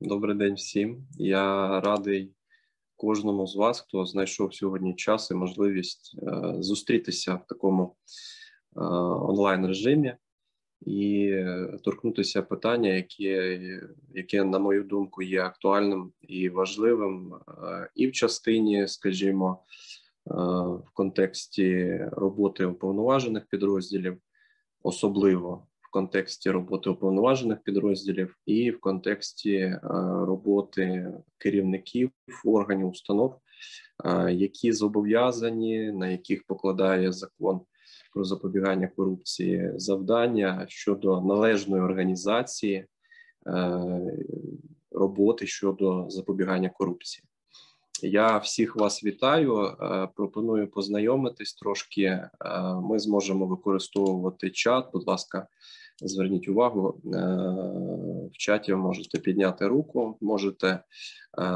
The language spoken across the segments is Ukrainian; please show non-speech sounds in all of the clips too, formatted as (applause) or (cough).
Добрий день всім. Я радий кожному з вас, хто знайшов сьогодні час і можливість е, зустрітися в такому е, онлайн режимі і торкнутися питання, яке, яке, на мою думку, є актуальним і важливим, е, і в частині, скажімо, в контексті роботи уповноважених підрозділів, особливо контексті роботи уповноважених підрозділів і в контексті е, роботи керівників органів установ, е, які зобов'язані, на яких покладає закон про запобігання корупції завдання щодо належної організації е, роботи щодо запобігання корупції. Я всіх вас вітаю. Пропоную познайомитись трошки. Ми зможемо використовувати чат. Будь ласка, Зверніть увагу, е, в чаті можете підняти руку, можете е,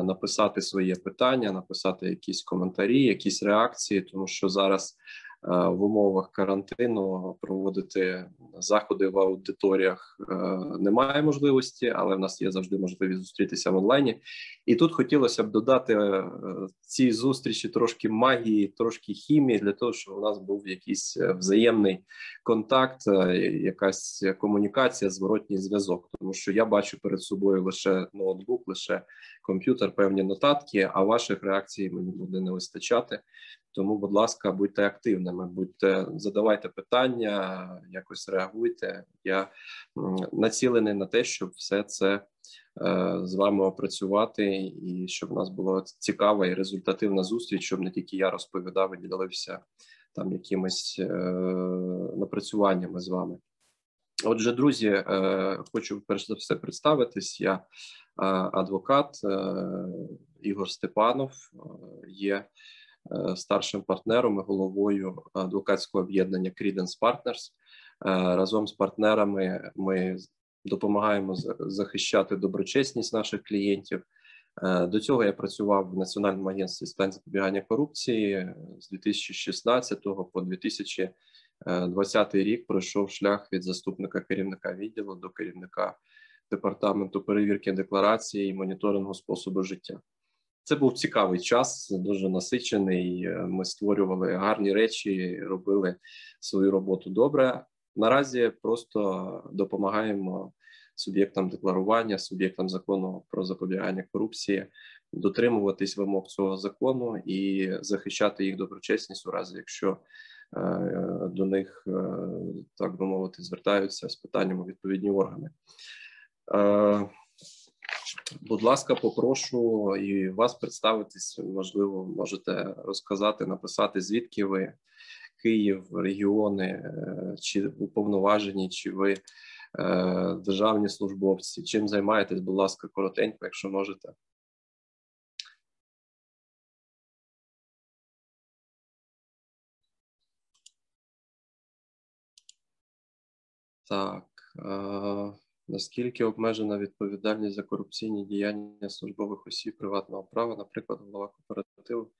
написати своє питання, написати якісь коментарі, якісь реакції, тому що зараз в умовах карантину проводити заходи в аудиторіях е, немає можливості, але в нас є завжди можливість зустрітися в онлайні. І тут хотілося б додати е, цій зустрічі трошки магії, трошки хімії для того, щоб у нас був якийсь взаємний контакт, якась комунікація, зворотній зв'язок, тому що я бачу перед собою лише ноутбук, лише комп'ютер, певні нотатки, а ваших реакцій мені буде не вистачати. Тому, будь ласка, будьте активними, будьте задавайте питання, якось реагуйте. Я націлений на те, щоб все це е, з вами опрацювати, і щоб у нас була цікава і результативна зустріч, щоб не тільки я розповідав і ділився там якимись е, напрацюваннями з вами. Отже, друзі, е, хочу перш за все представитись. Я адвокат е, Ігор Степанов. Е, є Е, старшим партнером і головою адвокатського об'єднання Credence Partners. Е, разом з партнерами ми допомагаємо захищати доброчесність наших клієнтів. Е, до цього я працював в Національному агентстві з запобігання корупції з 2016 по 2020 рік. Пройшов шлях від заступника керівника відділу до керівника департаменту перевірки декларації і моніторингу способу життя. Це був цікавий час, дуже насичений. Ми створювали гарні речі, робили свою роботу добре. Наразі просто допомагаємо суб'єктам декларування, суб'єктам закону про запобігання корупції, дотримуватись вимог цього закону і захищати їх доброчесність у разі, якщо е, до них е, так би мовити звертаються з питаннями відповідні органи. Будь ласка, попрошу і вас представитись. Можливо, можете розказати, написати, звідки ви Київ, регіони, е, чи уповноважені, чи ви е, державні службовці. Чим займаєтесь, будь ласка, коротенько, якщо можете. Так. Наскільки обмежена відповідальність за корупційні діяння службових осіб приватного права, наприклад, голова кооперативу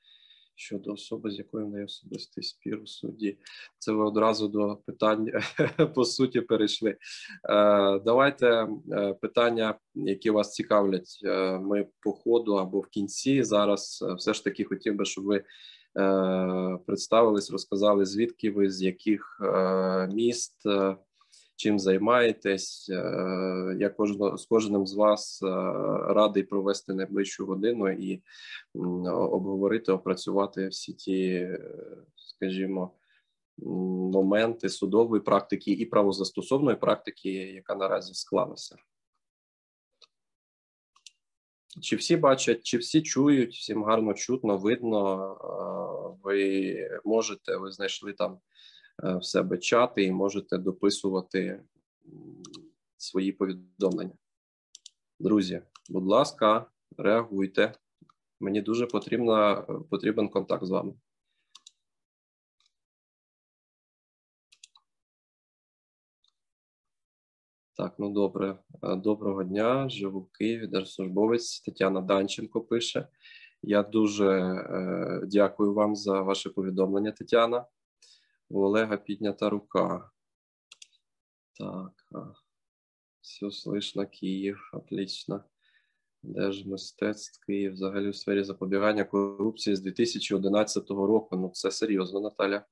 щодо особи, з якою в неї особистий спір у суді? Це ви одразу до питань (laughs) по суті перейшли. Е, давайте е, питання, які вас цікавлять. Е, ми по ходу або в кінці зараз все ж таки хотів би, щоб ви. Представились, розказали звідки ви з яких міст чим займаєтесь. Е, я кожного з кожним з вас е, радий провести найближчу годину і обговорити, опрацювати всі ті, е, скажімо, моменти судової практики і правозастосовної практики, яка наразі склалася. Чи всі бачать, чи всі чують, всім гарно чутно, видно, ви можете, ви знайшли там в себе чати і можете дописувати свої повідомлення. Друзі, будь ласка, реагуйте. Мені дуже потрібна, потрібен контакт з вами. Так, ну добре. Е, доброго дня. Живу в Києві, держслужбовець Тетяна Данченко пише. Я дуже е, дякую вам за ваше повідомлення, Тетяна. У Олега піднята рука. Так. Все слышно, Киев, отлично. Держмистецтв Київ взагалі в сфері запобігання корупції з 2011 року. Ну це серйозно, Наталя.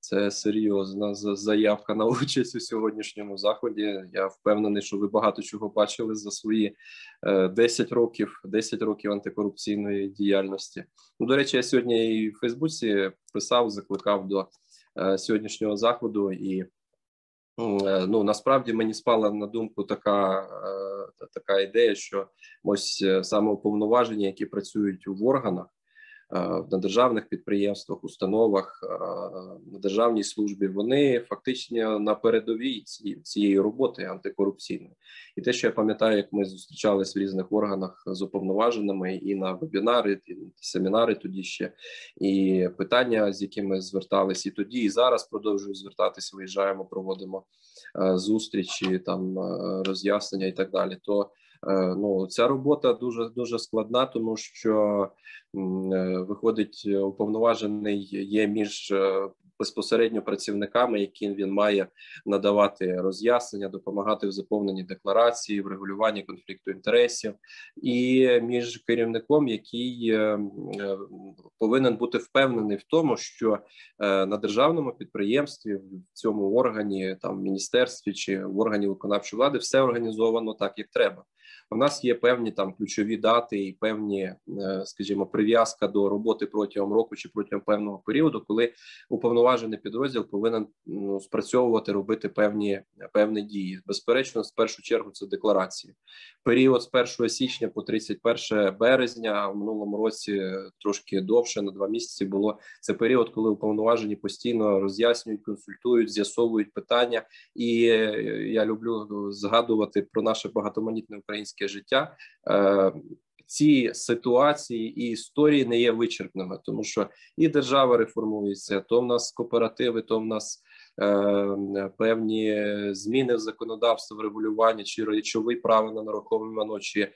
Це серйозна заявка на (laughs) участь у сьогоднішньому заході. Я впевнений, що ви багато чого бачили за свої 10 е, років, 10 років антикорупційної діяльності. Ну, до речі, я сьогодні і в Фейсбуці писав, закликав до сьогоднішнього заходу, і е, ну насправді мені спала на думку така така ідея, що ось саме уповноваження, які працюють в органах. Е, на державних підприємствах, установах е, на державній службі. Вони фактично на передовій цієї роботи антикорупційної. І те, що я пам'ятаю, як ми зустрічались в різних органах з уповноваженими і на вебінари, і семінари тоді ще і питання, з якими звертались і тоді, і зараз продовжую звертатися. Виїжджаємо, проводимо е, зустрічі, там роз'яснення і так далі. То ну ця робота дуже дуже складна, тому що Е, виходить е, уповноважений є між е, безпосередньо працівниками, яким він має надавати роз'яснення, допомагати в заповненні декларації, в регулюванні конфлікту інтересів, і між керівником, який повинен бути впевнений в тому, що на державному підприємстві в цьому органі, там міністерстві чи в органі виконавчої влади, все організовано так, як треба. У нас є певні там ключові дати і певні, е, скажімо, прив'язка до роботи протягом року чи протягом певного періоду, коли уповноважений підрозділ повинен ну, спрацьовувати, робити певні певні дії. Безперечно, з першу чергу це декларації. Період з 1 січня по 31 березня, в минулому році трошки довше на два місяці було це період, коли уповноважені постійно роз'яснюють, консультують, з'ясовують питання. І е, я люблю згадувати про наше багатоманітне українське громадське життя. Е, ці ситуації і історії не є вичерпними, тому що і держава реформується, то в нас кооперативи, то в нас певні зміни в законодавство в регулюванні чи речовий право на нерухоме майно, чи е,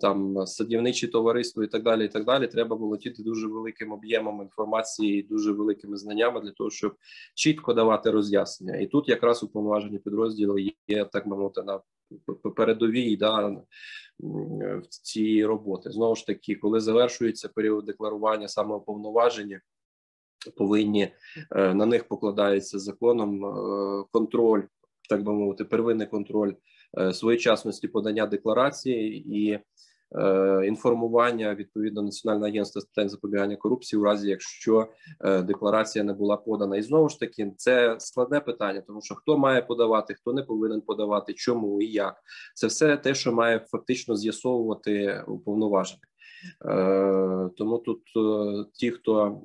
там садівничі товариство і так далі. І так далі. Треба володіти дуже великим об'ємом інформації, і дуже великими знаннями для того, щоб чітко давати роз'яснення. І тут якраз уповноважені підрозділи є так би мовити на передовій да, в цій роботи. Знову ж таки, коли завершується період декларування самоповноваження, повинні е, на них покладається законом е, контроль, так би мовити, первинний контроль е, своєчасності подання декларації і інформування відповідно національного агентства з питань запобігання корупції, у разі якщо декларація не була подана, і знову ж таки це складне питання, тому що хто має подавати, хто не повинен подавати, чому і як це все те, що має фактично з'ясовувати уповноважений. Е, тому тут ті, хто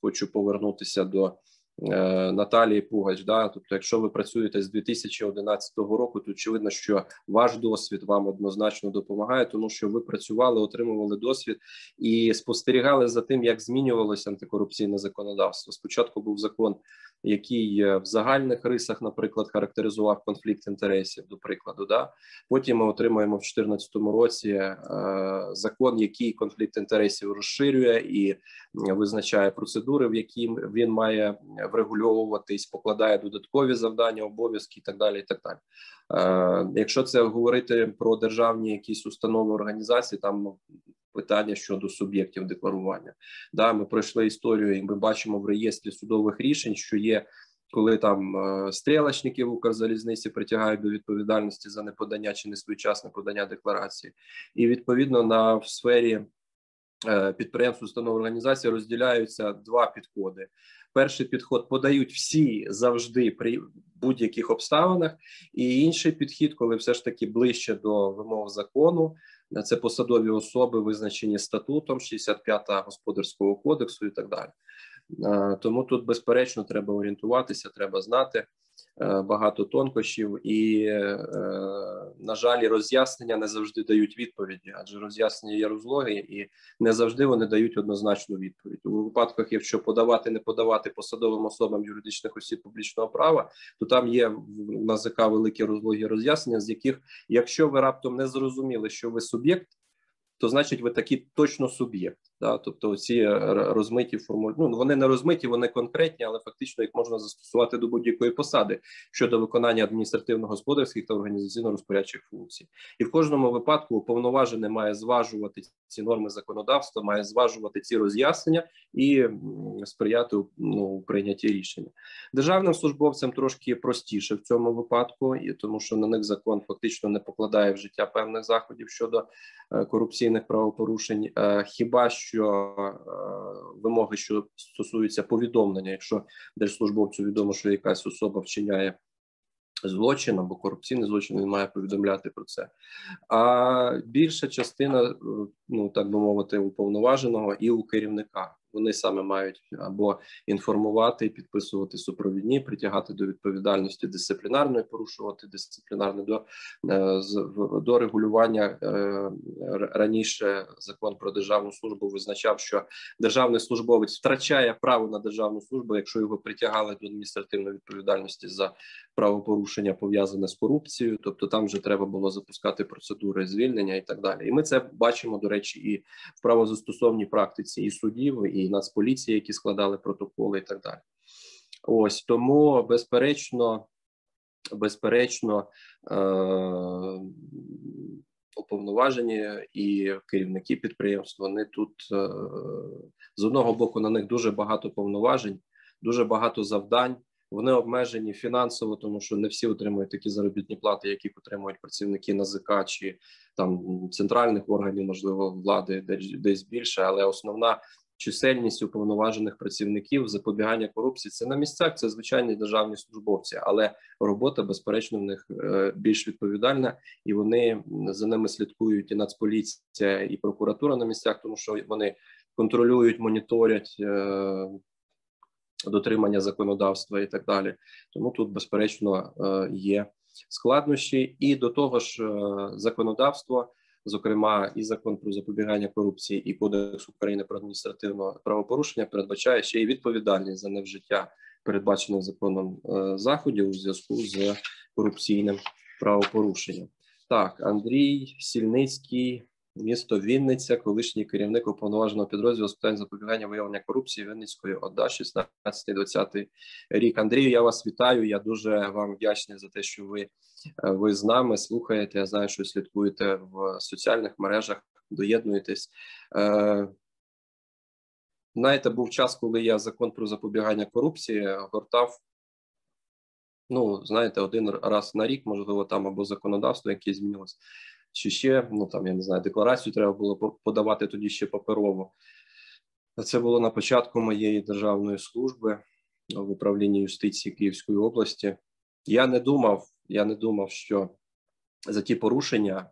хочу повернутися до Е, Наталії Пугач. Да, тобто, якщо ви працюєте з 2011 року, то очевидно, що ваш досвід вам однозначно допомагає, тому що ви працювали, отримували досвід і спостерігали за тим, як змінювалося антикорупційне законодавство. Спочатку був закон який в загальних рисах, наприклад, характеризував конфлікт інтересів, до прикладу, да потім ми отримаємо в 2014 році е, закон, який конфлікт інтересів розширює і визначає процедури, в які він має врегульовуватись, покладає додаткові завдання, обов'язки і так далі. І так далі. Е, якщо це говорити про державні якісь установи організації, там питання щодо суб'єктів декларування. Да, ми пройшли історію, і ми бачимо в реєстрі судових рішень, що є. Коли там е, стрілочників Укрзалізниці притягають до відповідальності за неподання чи несвоєчасне подання декларації, і відповідно на в сфері е, підприємств установ організації розділяються два підходи. Перший підход подають всі завжди при будь-яких обставинах, і інший підхід, коли все ж таки ближче до вимог закону, це посадові особи, визначені статутом 65 господарського кодексу і так далі. Е, тому тут безперечно треба орієнтуватися, треба знати. Е, багато тонкощів, і е, на жаль, роз'яснення не завжди дають відповіді, адже роз'яснення є розлоги, і не завжди вони дають однозначну відповідь. У випадках, якщо подавати, не подавати посадовим особам юридичних осіб публічного права, то там є в НАЗК великі розлоги роз'яснення, з яких, якщо ви раптом не зрозуміли, що ви суб'єкт, то значить ви такий точно суб'єкт. Да, тобто ці розмиті формулі... ну, вони не розмиті, вони конкретні, але фактично їх можна застосувати до будь-якої посади щодо виконання адміністративно-господарських та організаційно-розпорядчих функцій. І в кожному випадку уповноважений має зважувати ці норми законодавства, має зважувати ці роз'яснення і сприяти ну, прийнятті рішення. Державним службовцям трошки простіше в цьому випадку, і тому що на них закон фактично не покладає в життя певних заходів щодо е, корупційних правопорушень. Е, хіба що е, вимоги, що стосуються повідомлення, якщо держслужбовцю відомо, що якась особа вчиняє злочин або корупційний злочин, він має повідомляти про це. А більша частина, ну так би мовити, уповноваженого і у керівника вони саме мають або інформувати, підписувати супровідні, притягати до відповідальності дисциплінарної, порушувати дисциплінарне до е, до регулювання е, раніше закон про державну службу визначав, що державний службовець втрачає право на державну службу, якщо його притягали до адміністративної відповідальності за правопорушення пов'язане з корупцією, тобто там вже треба було запускати процедури звільнення і так далі. І ми це бачимо до речі, і в правозастосовній практиці і судів, і Нацполіції, які складали протоколи, і так далі. Ось тому, безперечно, безперечно, е- уповноважені і керівники підприємств. Вони тут е- з одного боку на них дуже багато повноважень, дуже багато завдань. Вони обмежені фінансово, тому що не всі отримують такі заробітні плати, які отримують працівники НАЗК чи там центральних органів, можливо, влади десь більше, але основна чисельність уповноважених працівників запобігання корупції це на місцях. Це звичайні державні службовці, але робота безперечно в них е, більш відповідальна, і вони за ними слідкують і Нацполіція, і прокуратура на місцях, тому що вони контролюють, моніторять. Е, дотримання законодавства і так далі, тому тут безперечно е, є складнощі, і до того ж, законодавство зокрема, і закон про запобігання корупції, і кодекс України про адміністративне правопорушення передбачає ще й відповідальність за невжиття передбачених законом е, заходів у зв'язку з корупційним правопорушенням. Так, Андрій Сільницький місто Вінниця, колишній керівник уповноваженого підрозділу з питань запобігання виявлення корупції Вінницької ОДА, 16-20 рік. Андрію, я вас вітаю. Я дуже вам вдячний за те, що ви е, ви з нами слухаєте. Я знаю, що слідкуєте в соціальних мережах, доєднуєтесь. Е, знаєте, був час, коли я закон про запобігання корупції гортав. Ну, знаєте, один раз на рік, можливо, там або законодавство, яке змінилось чи ще ну там я не знаю, декларацію треба було подавати тоді ще паперово. Це було на початку моєї державної служби в управлінні юстиції Київської області. Я не думав, я не думав, що за ті порушення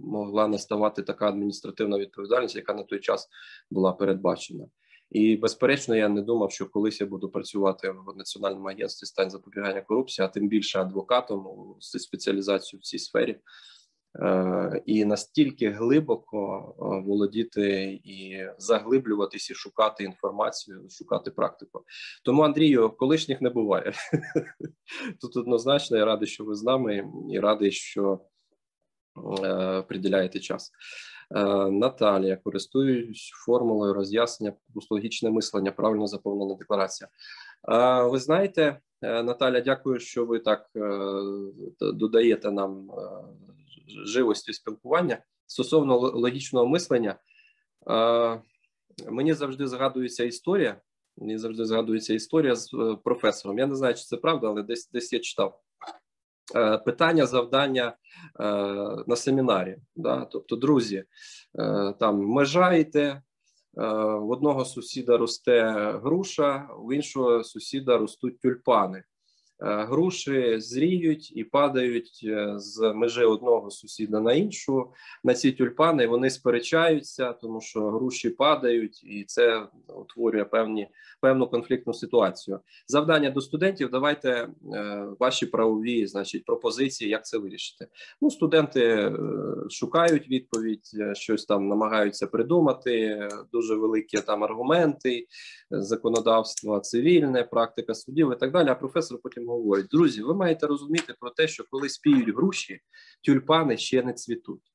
могла наставати така адміністративна відповідальність, яка на той час була передбачена. І безперечно, я не думав, що колись я буду працювати в національному агентстві стань запобігання корупції, а тим більше адвокатом з спеціалізацією в цій сфері. Е, і настільки глибоко е, володіти і заглиблюватися, і шукати інформацію, шукати практику. Тому Андрію, колишніх не буває (laughs) тут. Однозначно, я радий, що ви з нами, і радий, що е, приділяєте час. Наталія, користуюсь формулою роз'яснення логічне мислення, правильно заповнена декларація. Ви знаєте, Наталя, дякую, що ви так додаєте нам живості спілкування стосовно логічного мислення, мені завжди згадується історія. Мені завжди згадується історія з е, професором. Я не знаю, чи це правда, але десь десь я читав. Е, питання завдання е, на семінарі. Да? Тобто, друзі, там межаєте, в одного сусіда росте груша, в іншого сусіда ростуть тюльпани. Е, груші зріють і падають е, з межі одного сусіда на іншу. На ці тюльпани вони сперечаються, тому що груші падають, і це утворює певні певну конфліктну ситуацію. Завдання до студентів. Давайте е, ваші правові, значить, пропозиції, як це вирішити. Ну, студенти шукають відповідь, щось там намагаються придумати. Дуже великі там аргументи, законодавства цивільне, практика судів і так далі. А професор потім говорить: друзі, ви маєте розуміти про те, що коли спіють груші, тюльпани ще не цвітуть.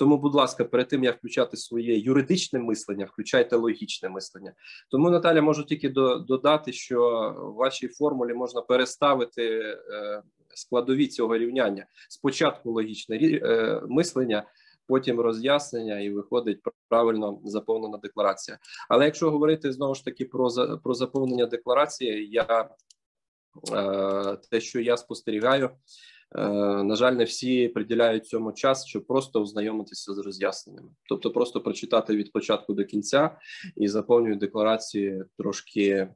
Тому, будь ласка, перед тим як включати своє юридичне мислення, включайте логічне мислення. Тому Наталя можу тільки додати, що в вашій формулі можна переставити е, складові цього рівняння. Спочатку логічне е, мислення, потім роз'яснення, і виходить правильно заповнена декларація. Але якщо говорити знову ж таки про про заповнення декларації, я те, що я спостерігаю. Е, на жаль, не всі приділяють цьому час, щоб просто ознайомитися з роз'ясненнями, тобто просто прочитати від початку до кінця і заповнюють декларації трошки е,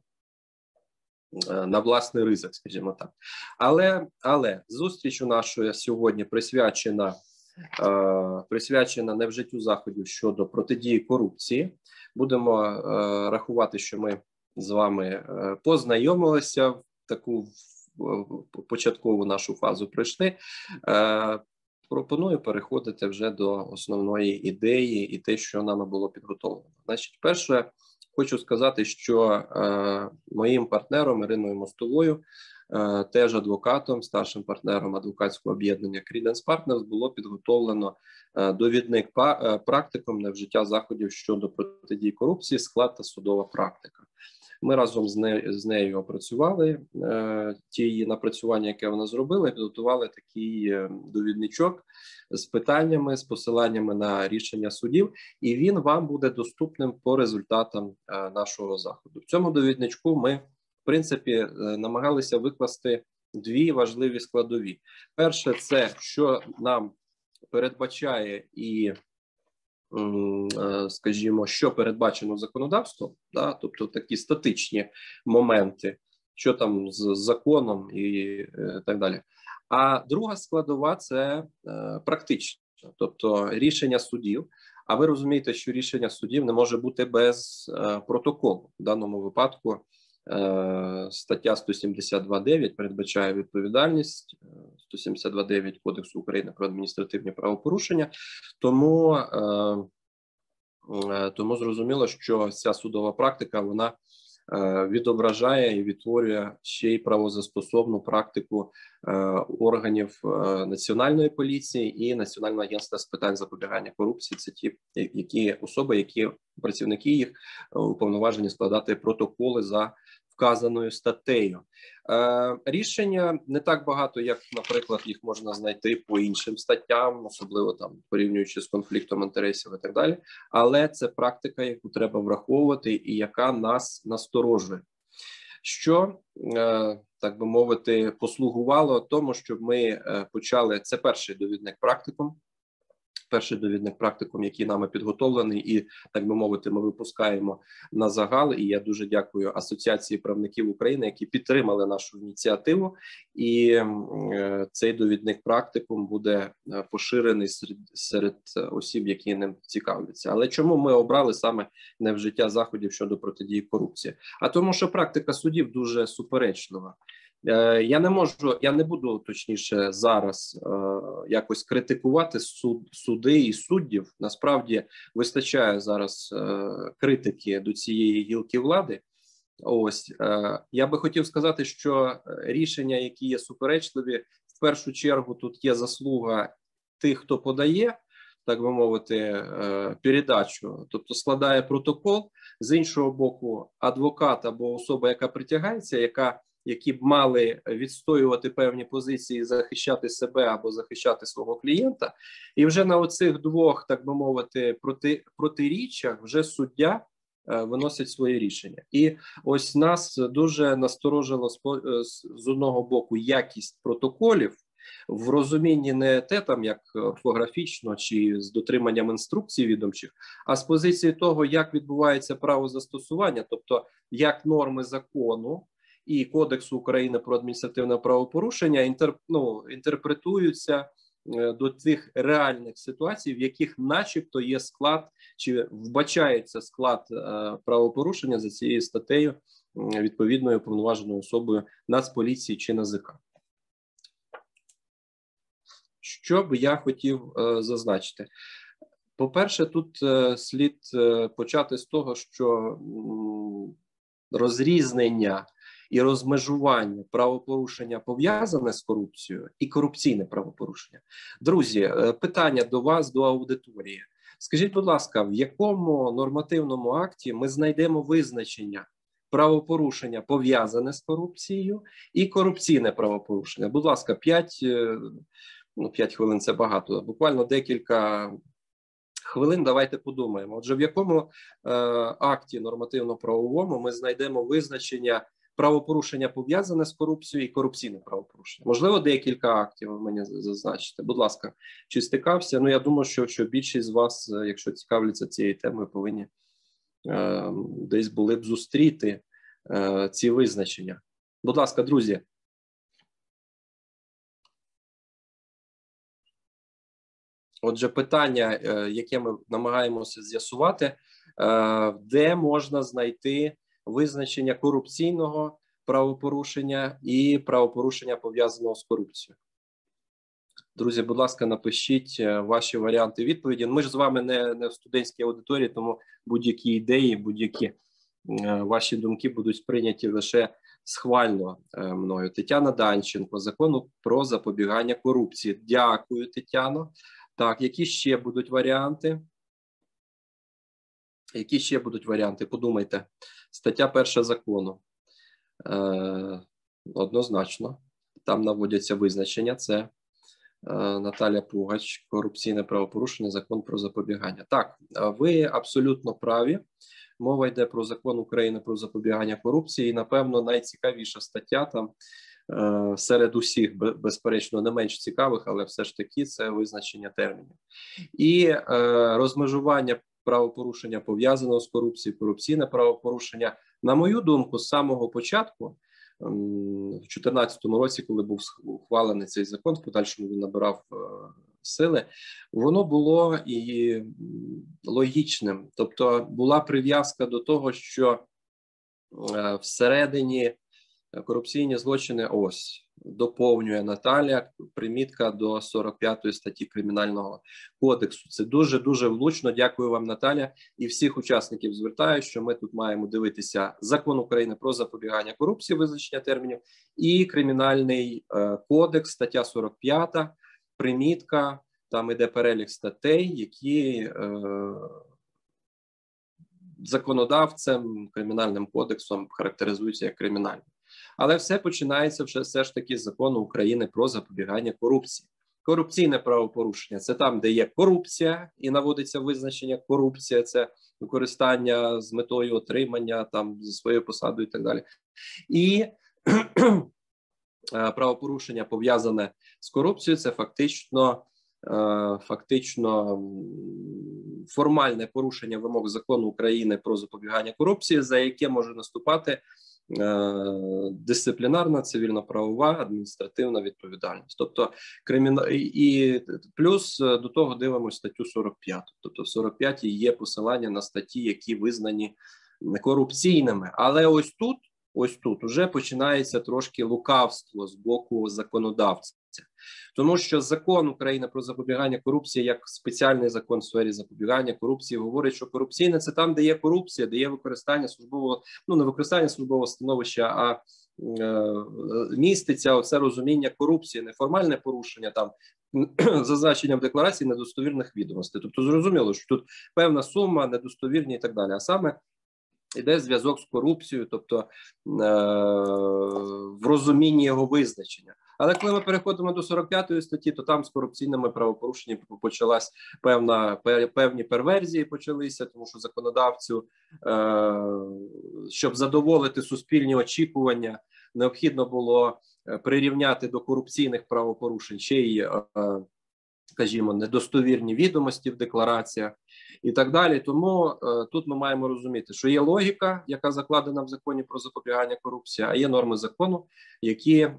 на власний ризик, скажімо так. Але але зустріч у нашої сьогодні присвячена е, присвячена не вжиттю заходів щодо протидії корупції. Будемо рахувати, що ми з вами познайомилися в таку початкову нашу фазу пройшли. Е, пропоную переходити вже до основної ідеї і те, що нами було підготовлено. Значить, перше, хочу сказати, що е, моїм партнером Іриною Мостовою, е, теж адвокатом, старшим партнером адвокатського об'єднання Credence Partners було підготовлено довідник практиком на вжиття заходів щодо протидії корупції, склад та судова практика. Ми разом з нею з нею опрацювали е, ті напрацювання, яке вона зробила, і підготували такий е, довідничок з питаннями, з посиланнями на рішення судів, і він вам буде доступним по результатам е, нашого заходу. В цьому довідничку ми, в принципі, намагалися викласти дві важливі складові: перше, це що нам передбачає і скажімо, що передбачено законодавством, да, тобто такі статичні моменти, що там з законом і е, так далі. А друга складова це е, практична, тобто рішення судів. А ви розумієте, що рішення судів не може бути без протоколу в даному випадку. Стаття 172.9 передбачає відповідальність 172.9 Кодексу України про адміністративні правопорушення, тому е, тому зрозуміло, що ця судова практика вона е, відображає і відтворює ще й правозастосовну практику е, органів національної поліції і національного агентства з питань запобігання корупції. Це ті які особи, які працівники їх уповноважені складати протоколи за вказаною статтею. Е, Рішення не так багато, як, наприклад, їх можна знайти по іншим статтям, особливо там порівнюючи з конфліктом інтересів і так далі. Але це практика, яку треба враховувати, і яка нас насторожує. Що е, так би мовити, послугувало тому, щоб ми е, почали це перший довідник практикум перший довідник практикум, який нами підготовлений, і так би мовити, ми випускаємо на загал. І я дуже дякую Асоціації правників України, які підтримали нашу ініціативу, і е, цей довідник практикум буде е, поширений серед, серед осіб, які ним цікавляться. Але чому ми обрали саме не вжиття заходів щодо протидії корупції? А тому, що практика судів дуже суперечлива. Е, я не можу, я не буду точніше зараз е, якось критикувати суд, суди і суддів. Насправді вистачає зараз е, критики до цієї гілки влади. Ось я би хотів сказати, що рішення, які є суперечливі, в першу чергу тут є заслуга тих, хто подає. Так би мовити, передачу, тобто складає протокол з іншого боку, адвокат або особа, яка притягається, яка які б мали відстоювати певні позиції, захищати себе або захищати свого клієнта, і вже на оцих двох, так би мовити, проти протиріччях вже суддя. Е, виносить своє рішення, і ось нас дуже насторожило е, з одного боку якість протоколів в розумінні не те, там як орфографічно чи з дотриманням інструкцій відомчих, а з позиції того, як відбувається право застосування, тобто як норми закону і Кодексу України про адміністративне правопорушення інтер, ну, інтерпретуються е, до тих реальних ситуацій, в яких, начебто, є склад чи вбачається склад е, правопорушення за цією статтею відповідною повноваженою особою Нацполіції чи НАЗК. Що би я хотів е, зазначити? По-перше, тут слід почати з того, що розрізнення і розмежування правопорушення пов'язане з корупцією і корупційне правопорушення. Друзі, е, питання до вас, до аудиторії. Скажіть, будь ласка, в якому нормативному акті ми знайдемо визначення правопорушення пов'язане з корупцією і корупційне правопорушення? Будь ласка, 5, е, ну 5 хвилин це багато, буквально декілька хвилин. Давайте подумаємо. Отже, в якому е, акті нормативно-правовому ми знайдемо визначення правопорушення пов'язане з корупцією і корупційне правопорушення? Можливо, декілька актів ви мені зазначите. Будь ласка, чи стикався? Ну я думаю, що що більшість з вас, е, якщо цікавляться цією темою, повинні е, десь були б зустріти е, ці визначення. Будь ласка, друзі. Отже, питання, е, яке ми намагаємося з'ясувати, е, де можна знайти визначення корупційного правопорушення і правопорушення пов'язаного з корупцією. Друзі, будь ласка, напишіть е, ваші варіанти відповіді. Ми ж з вами не, не в студентській аудиторії, тому будь-які ідеї, будь-які ваші думки будуть сприйняті лише схвально мною. Тетяна Данченко, закону про запобігання корупції. Дякую, Тетяно. Так, які ще будуть варіанти? Які ще будуть варіанти? Подумайте. Стаття перша закону. Е, Однозначно, там наводяться визначення. Це е, Наталя Пугач, корупційне правопорушення, закон про запобігання. Так, ви абсолютно праві. Мова йде про закон України про запобігання корупції. І, напевно, найцікавіша стаття там Е, серед усіх, безперечно, не менш цікавих, але все ж таки це визначення термінів і е, розмежування правопорушення пов'язаного з корупцією, корупційне правопорушення. На мою думку, з самого початку. В 2014 році, коли був ухвалений цей закон, в подальшому він набирав е, сили, воно було і логічним, тобто була прив'язка до того, що всередині корупційні злочини. Ось доповнює Наталя примітка до 45 статті кримінального кодексу. Це дуже дуже влучно. Дякую вам, Наталя, і всіх учасників. Звертаю, що ми тут маємо дивитися закон України про запобігання корупції, визначення термінів, і кримінальний е, кодекс, стаття 45, примітка. Там іде перелік статей, які е, законодавцем кримінальним кодексом характеризуються як кримінальні. Але все починається вже все ж таки з закону України про запобігання корупції. Корупційне правопорушення це там, де є корупція, і наводиться визначення корупція, це використання з метою отримання там зі своєю посадою і так далі. І (clears throat) правопорушення пов'язане з корупцією, це фактично. Фактично формальне порушення вимог закону України про запобігання корупції, за яке може наступати Е, дисциплінарна, цивільно-правова, адміністративна відповідальність, тобто криміна... і плюс е, до того дивимося статтю 45. Тобто, в 45 є посилання на статті, які визнані корупційними. Але ось тут, ось тут, уже починається трошки лукавство з боку законодавця тому що закон України про запобігання корупції, як спеціальний закон в сфері запобігання корупції, говорить, що корупційне це там, де є корупція, де є використання службового, ну не використання службового становища, а е, міститься оце розуміння корупції, неформальне порушення там (clears throat) зазначення в декларації недостовірних відомостей. Тобто, зрозуміло, що тут певна сума недостовірні і так далі. А саме Іде зв'язок з корупцією, тобто е, в розумінні його визначення. Але коли ми переходимо до 45 статті, то там з корупційними правопорушеннями почалась певна певні перверзії почалися, тому що законодавцю, е, щоб задоволити суспільні очікування, необхідно було е, прирівняти до корупційних правопорушень ще й, е, скажімо, недостовірні відомості в деклараціях і так далі. Тому е, тут ми маємо розуміти, що є логіка, яка закладена в законі про запобігання корупції, а є норми закону, які е,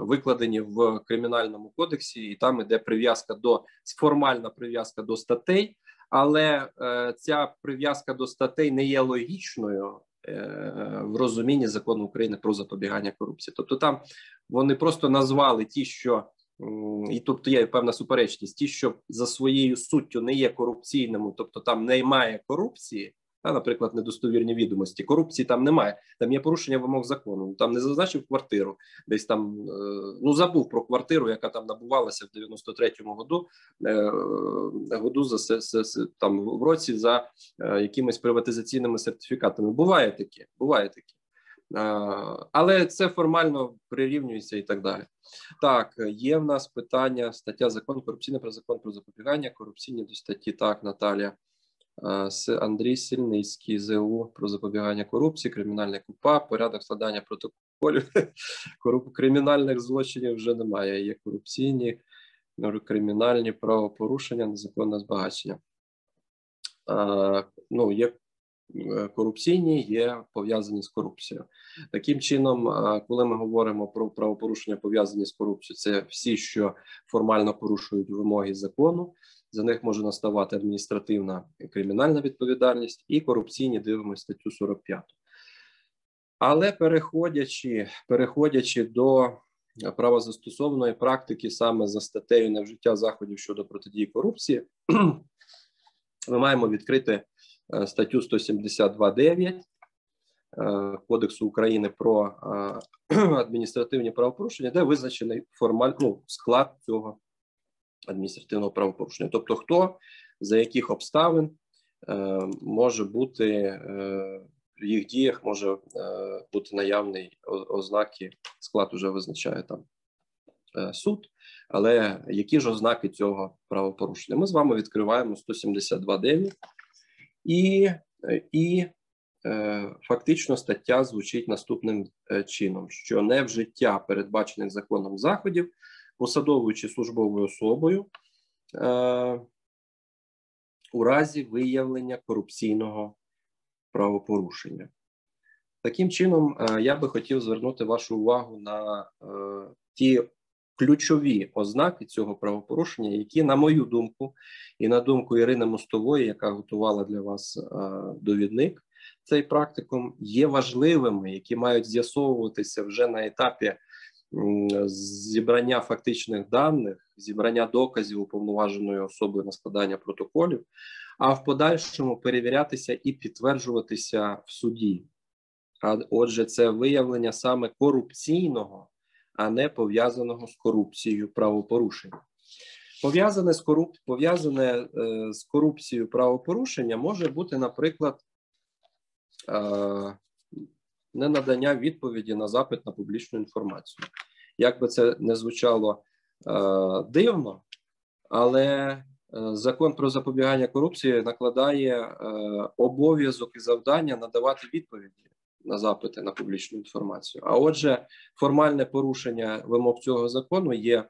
викладені в кримінальному кодексі, і там іде прив'язка до формальна прив'язка до статей, але е, ця прив'язка до статей не є логічною. Е, в розумінні закону України про запобігання корупції, тобто там вони просто назвали ті, що і тобто є певна суперечність, ті, що за своєю суттю не є корупційними, тобто там немає корупції, а, наприклад, недостовірні відомості. Корупції там немає. Там є порушення вимог закону. Там не зазначив квартиру, десь там ну забув про квартиру, яка там набувалася в 93-му году, году за там в році за якимись приватизаційними сертифікатами. Буває таке, буває таке. Але це формально прирівнюється і так далі. Так, є в нас питання стаття закон корупційний про закон про запобігання корупційні до статті. Так, Наталія Андрій Сільницький ЗУ про запобігання корупції, кримінальне КУПА, порядок складання протоколів. (laughs) Кримінальних злочинів вже немає. Є корупційні, кримінальні правопорушення, незаконне збагачення. Ну, є Е, корупційні є пов'язані з корупцією. Таким чином, е, коли ми говоримо про правопорушення пов'язані з корупцією, це всі, що формально порушують вимоги закону. За них може наставати адміністративна і кримінальна відповідальність і корупційні дивимося статтю 45. Але переходячи, переходячи до правозастосовної практики саме за статтею невжиття заходів щодо протидії корупції, (clears throat) ми маємо відкрити Е, статтю 172.9 е, Кодексу України про е, (clears throat) адміністративні правопорушення, де визначений формаль, ну, склад цього адміністративного правопорушення. Тобто, хто за яких обставин може бути в їх діях може бути наявний ознаки, склад уже визначає там суд, але які ж ознаки цього правопорушення? Ми з вами відкриваємо 172.9 і і е, фактично стаття звучить наступним е, чином: що не вжиття передбачених законом заходів, посадовою чи службовою особою е, у разі виявлення корупційного правопорушення. Таким чином, я би хотів звернути вашу увагу на ті ключові ознаки цього правопорушення, які, на мою думку, і на думку Ірини Мостової, яка готувала для вас е, довідник, цей практикум є важливими, які мають з'ясовуватися вже на етапі зібрання фактичних даних, зібрання доказів уповноваженої особи на складання протоколів, а в подальшому перевірятися і підтверджуватися в суді. А отже, це виявлення саме корупційного а не пов'язаного з корупцією правопорушення. Пов'язане з коруп... пов'язане е, з корупцією правопорушення може бути, наприклад, е, ненадання відповіді на запит на публічну інформацію. Як би це не звучало е, дивно, але закон про запобігання корупції накладає обов'язок і завдання надавати відповіді на запити на публічну інформацію. А отже, формальне порушення вимог цього закону є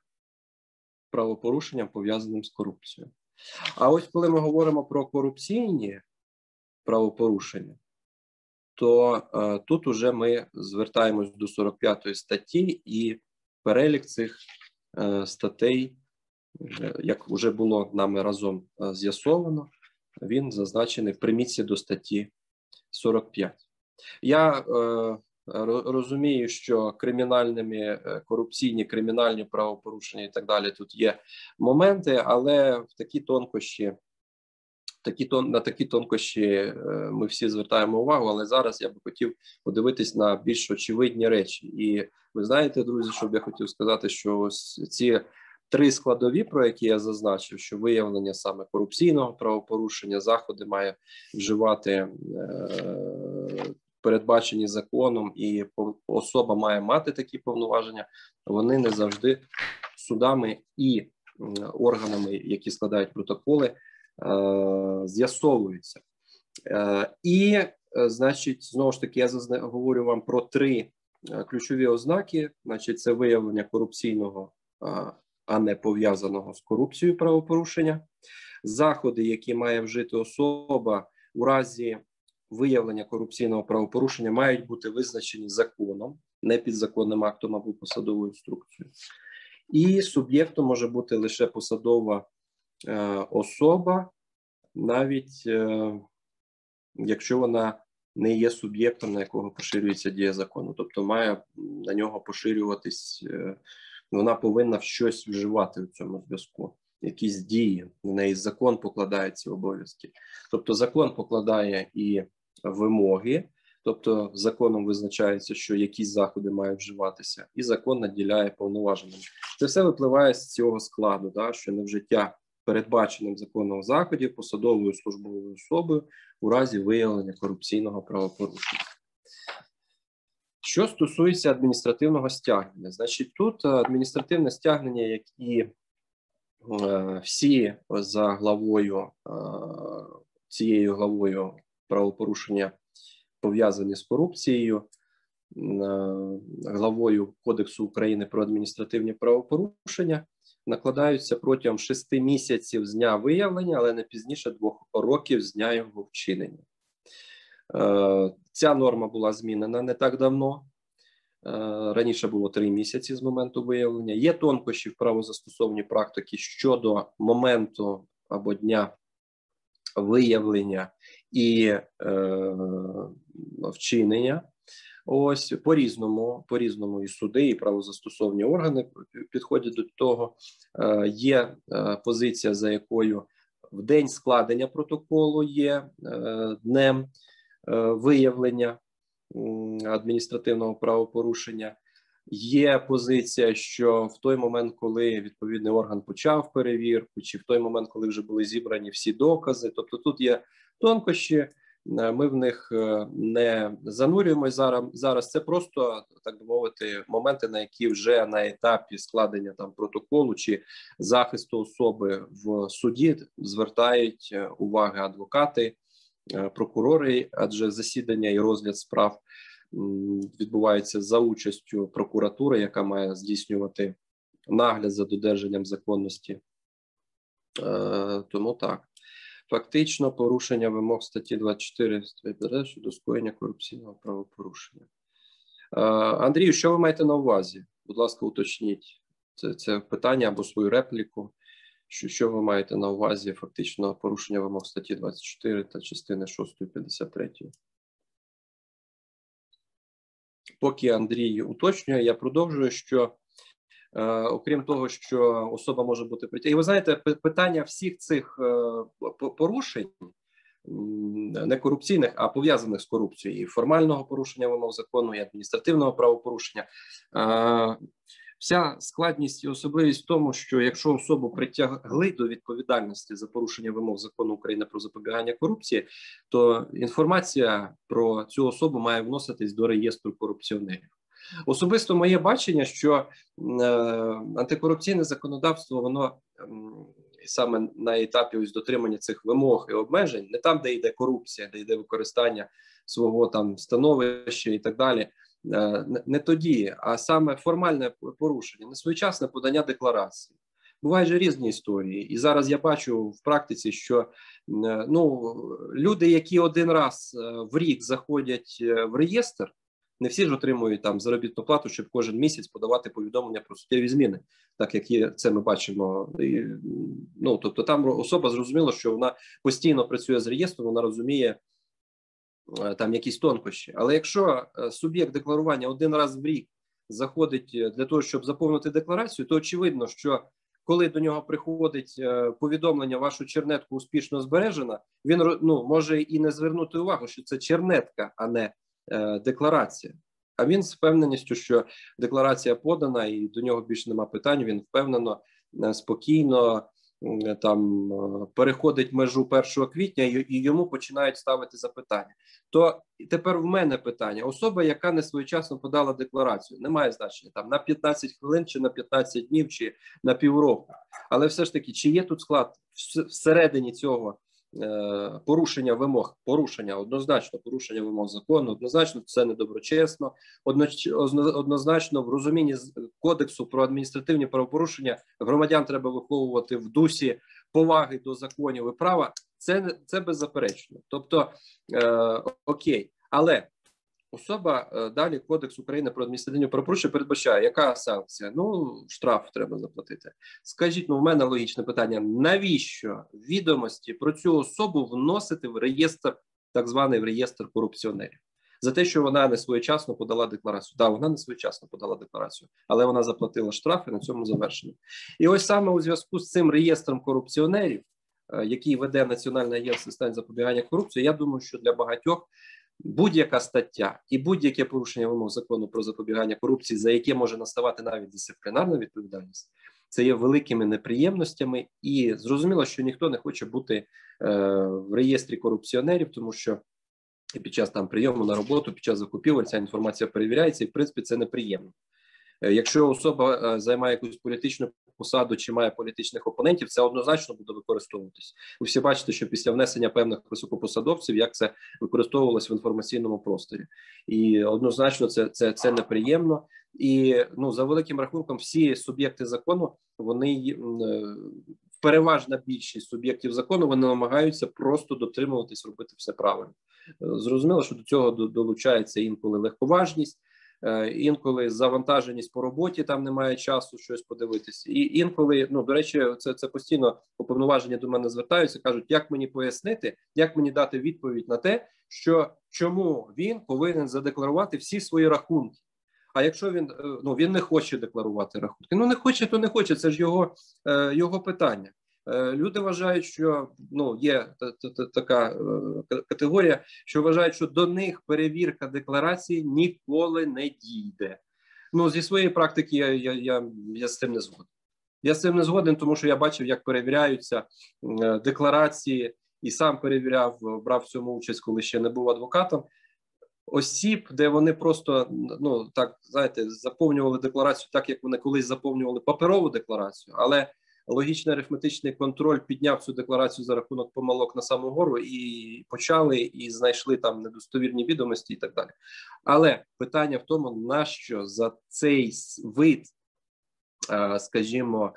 правопорушенням пов'язаним з корупцією. А ось коли ми говоримо про корупційні правопорушення, то е, тут уже ми звертаємось до 45 статті і перелік цих е, статей, як вже було нами разом е, з'ясовано, він зазначений в до статті 45. Я е, розумію, що кримінальними е, корупційні кримінальні правопорушення і так далі тут є моменти, але в такі тонкощі. Такі тон на такі тонкощі е, ми всі звертаємо увагу, але зараз я би хотів подивитись на більш очевидні речі. І ви знаєте, друзі, що б я хотів сказати, що ось ці три складові, про які я зазначив, що виявлення саме корупційного правопорушення заходи має вживати е, передбачені законом, і особа має мати такі повноваження, вони не завжди судами і органами, які складають протоколи, е, з'ясовуються. Е, і, е, значить, знову ж таки, я говорю вам про три ключові ознаки: значить, це виявлення корупційного, а не пов'язаного з корупцією правопорушення, заходи, які має вжити особа у разі виявлення корупційного правопорушення мають бути визначені законом, не підзаконним актом або посадовою інструкцією. І суб'єктом може бути лише посадова е, особа, навіть е, якщо вона не є суб'єктом, на якого поширюється дія закону, тобто має на нього поширюватись, е, вона повинна щось вживати в цьому зв'язку. якісь дії. На неї закон покладає ці обов'язки. Тобто, закон покладає і вимоги, тобто законом визначається, що якісь заходи мають вживатися, і закон наділяє повноваженнями. Це все випливає з цього складу, да, що не вжиття передбаченим законом заходів посадовою службовою особою у разі виявлення корупційного правопорушення. Що стосується адміністративного стягнення, значить, тут адміністративне стягнення, як і е, всі за главою е, цією главою правопорушення пов'язані з корупцією, е, главою Кодексу України про адміністративні правопорушення, накладаються протягом шести місяців з дня виявлення, але не пізніше двох років з дня його вчинення. Е, ця норма була змінена не так давно. Е, раніше було три місяці з моменту виявлення. Є тонкощі в правозастосовній практики щодо моменту або дня виявлення і е, вчинення. Ось по різному, по різному і суди, і правозастосовні органи підходять до того. Е, Є е, позиція, за якою в день складення протоколу є е, днем е, виявлення адміністративного правопорушення. Є позиція, що в той момент, коли відповідний орган почав перевірку, чи в той момент, коли вже були зібрані всі докази, тобто тут є тонкощі, е, ми в них е, не занурюємось зараз. Зараз це просто так би мовити, моменти, на які вже на етапі складення там протоколу чи захисту особи в суді звертають е, уваги адвокати, прокурори, адже засідання і розгляд справ відбувається за участю прокуратури, яка має здійснювати нагляд за додержанням законності. Тому так. Фактично, порушення вимог статті 24 щодо скоєння корупційного правопорушення. Е, Андрію, що ви маєте на увазі? Будь ласка, уточніть це це питання або свою репліку. Що що ви маєте на увазі? Фактично, порушення вимог статті 24 та частини 6 53? поки Андрій уточнює, я продовжую, що окрім того, що особа може бути притягнена, і ви знаєте, питання всіх цих е, порушень. Не корупційних, а пов'язаних з корупцією і формального порушення вимог закону і адміністративного правопорушення. Е, Вся складність і особливість в тому, що якщо особу притягли до відповідальності за порушення вимог закону України про запобігання корупції, то інформація про цю особу має вноситись до реєстру корупціонерів. Особисто моє бачення, що е, антикорупційне законодавство, воно саме на етапі ось дотримання цих вимог і обмежень, не там, де йде корупція, де йде використання свого там становища і так далі. Е, не тоді, а саме формальне порушення, несвоєчасне подання декларації. Бувають же різні історії, і зараз я бачу в практиці, що е, ну люди, які один раз в рік заходять в реєстр, не всі ж отримують там заробітну плату, щоб кожен місяць подавати повідомлення про суттєві зміни, так як є це, ми бачимо. І, Ну тобто, там особа зрозуміла, що вона постійно працює з реєстром, вона розуміє. Е, там якісь тонкощі. Але якщо е, суб'єкт декларування один раз в рік заходить е, для того, щоб заповнити декларацію, то очевидно, що коли до нього приходить повідомлення, вашу чернетку успішно збережена, він ну, може і не звернути увагу, що це чернетка, а не декларація. А він з впевненістю, що декларація подана, і до нього більше нема питань. Він впевнено, спокійно там е, переходить межу 1 квітня і йому починають ставити запитання. То тепер в мене питання: особа, яка не своєчасно подала декларацію, не має значення там на 15 хвилин, чи на 15 днів, чи на півроку. Але все ж таки, чи є тут склад всередині цього Е, порушення вимог, порушення однозначно, порушення вимог закону, однозначно це недоброчесно, однозначно в розумінні кодексу про адміністративні правопорушення громадян треба виховувати в дусі поваги до законів і права. Це це беззаперечно. Тобто е, окей, але Особа е, далі Кодекс України про адміністративні правопорушення передбачає, яка санкція? Ну, штраф треба заплатити. Скажіть, ну в мене логічне питання: навіщо відомості про цю особу вносити в реєстр, так званий в реєстр корупціонерів? за те, що вона не своєчасно подала декларацію. Так, вона не своєчасно подала декларацію, але вона заплатила штрафи на цьому завершено. І ось саме у зв'язку з цим реєстром корупціонерів, е, який веде Національне агентство стань запобігання корупції, я думаю, що для багатьох. Будь-яка стаття і будь-яке порушення вимог закону про запобігання корупції, за яке може наставати навіть дисциплінарна відповідальність, це є великими неприємностями, і зрозуміло, що ніхто не хоче бути е, в реєстрі корупціонерів, тому що під час там прийому на роботу, під час закупівель ця інформація перевіряється, і в принципі це неприємно. Е, якщо особа е, займає якусь політичну посаду чи має політичних опонентів, це однозначно буде використовуватись. Ви всі бачите, що після внесення певних високопосадовців як це використовувалось в інформаційному просторі, і однозначно це це, це неприємно. І ну за великим рахунком, всі суб'єкти закону вони е, переважна більшість суб'єктів закону вони намагаються просто дотримуватись, робити все правильно. Зрозуміло, що до цього долучається інколи легковажність. Е, інколи завантаженість по роботі там немає часу щось подивитися. І інколи, ну до речі, це це постійно уповноваження до мене звертаються. кажуть, як мені пояснити, як мені дати відповідь на те, що чому він повинен задекларувати всі свої рахунки. А якщо він е, ну він не хоче декларувати рахунки, ну не хоче, то не хоче. Це ж його, е, його питання. Е, люди вважають, що ну є така е, категорія, що вважають, що до них перевірка декларації ніколи не дійде. Ну зі своєї практики я я, я, я з цим не згоден. Я з цим не згоден, тому що я бачив, як перевіряються е, декларації, і сам перевіряв, брав в цьому участь, коли ще не був адвокатом. Осіб, де вони просто ну так знаєте, заповнювали декларацію, так як вони колись заповнювали паперову декларацію, але логічний арифметичний контроль підняв цю декларацію за рахунок помилок на саму гору і почали і знайшли там недостовірні відомості, і так далі. Але питання в тому, нащо за цей вид. Скажімо,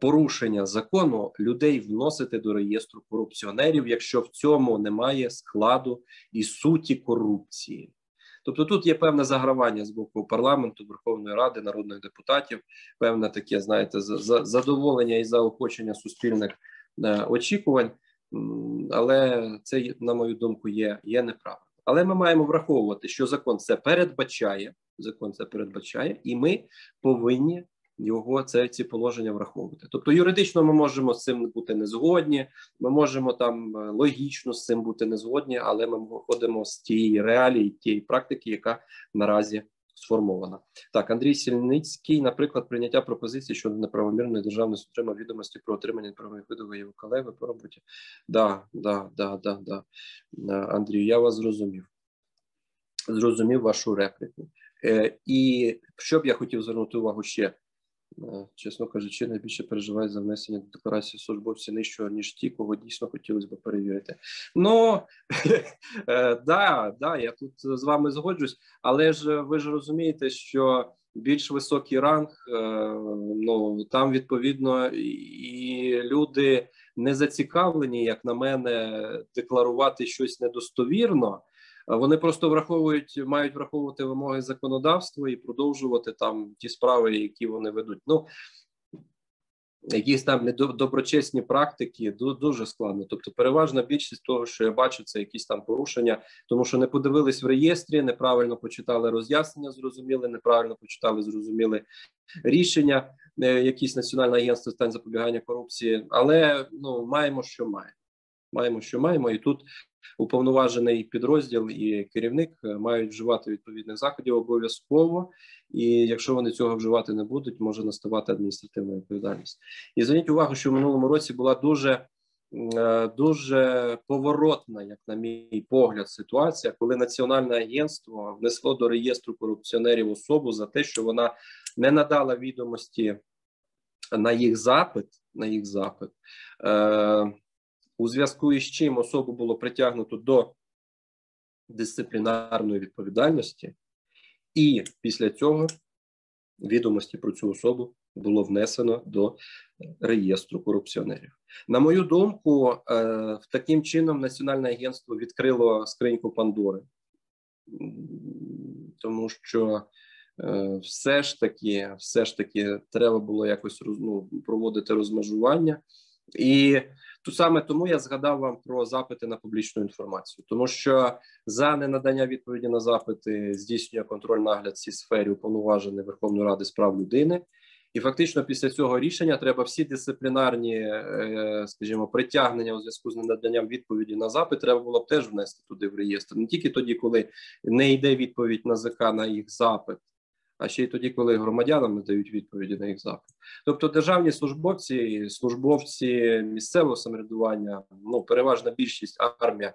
порушення закону людей вносити до реєстру корупціонерів, якщо в цьому немає складу і суті корупції. Тобто тут є певне загравання з боку парламенту, Верховної Ради, народних депутатів, певне таке, знаєте, задоволення і заохочення суспільних е, очікувань, але це, на мою думку, є, є неправильно. Але ми маємо враховувати, що закон це передбачає. Закон це передбачає, і ми повинні його це ці положення враховувати. Тобто юридично ми можемо з цим бути не згодні, ми можемо там е, логічно з цим бути не згодні, але ми виходимо з тієї реалії, тієї практики, яка наразі сформована. Так, Андрій Сільницький, наприклад, прийняття пропозиції щодо неправомірної державної отримав відомості про отримання правових видової колеви по роботі. Да, да, да, да, да. Е, Андрію, я вас зрозумів. Зрозумів вашу репліку. Е, І що б я хотів звернути увагу ще чесно кажучи, найбільше переживають за внесення до декларації службовці нижчого, ніж ті, кого дійсно хотілося б перевірити. Ну (laughs) е, да, да, я тут з вами згоджусь, але ж ви ж розумієте, що більш високий ранг, е, ну там відповідно і люди не зацікавлені, як на мене, декларувати щось недостовірно. Вони просто враховують, мають враховувати вимоги законодавства і продовжувати там ті справи, які вони ведуть. Ну якісь там недоброчесні практики дуже складно. Тобто, переважна більшість того, що я бачу, це якісь там порушення, тому що не подивились в реєстрі, неправильно почитали роз'яснення, зрозуміли, неправильно почитали, зрозуміли рішення, е, якісь національне агентство стань запобігання корупції, але ну маємо, що маємо. Маємо, що маємо, і тут уповноважений підрозділ і керівник е, мають вживати відповідних заходів обов'язково. І якщо вони цього вживати не будуть, може наставати адміністративна відповідальність. І зверніть увагу, що в минулому році була дуже е, дуже поворотна, як на мій погляд, ситуація, коли національне агентство внесло до реєстру корупціонерів особу за те, що вона не надала відомості на їх запит. На їх запит. Е, у зв'язку із чим особу було притягнуто до дисциплінарної відповідальності, і після цього відомості про цю особу було внесено до реєстру корупціонерів. На мою думку, е, таким чином Національне агентство відкрило скриньку Пандори, тому що е, все ж таки, все ж таки, треба було якось ну, проводити розмежування І тут саме тому я згадав вам про запити на публічну інформацію, тому що за ненадання відповіді на запити здійснює контроль нагляд в цій сфері уповноважений Верховної Ради з прав людини. І фактично після цього рішення треба всі дисциплінарні, е, скажімо, притягнення у зв'язку з ненаданням відповіді на запит треба було б теж внести туди в реєстр, не тільки тоді, коли не йде відповідь на ЗК на їх запит, а ще й тоді, коли громадянам дають відповіді на їх запит. Тобто, державні службовці, службовці місцевого самоврядування, ну переважна більшість армія.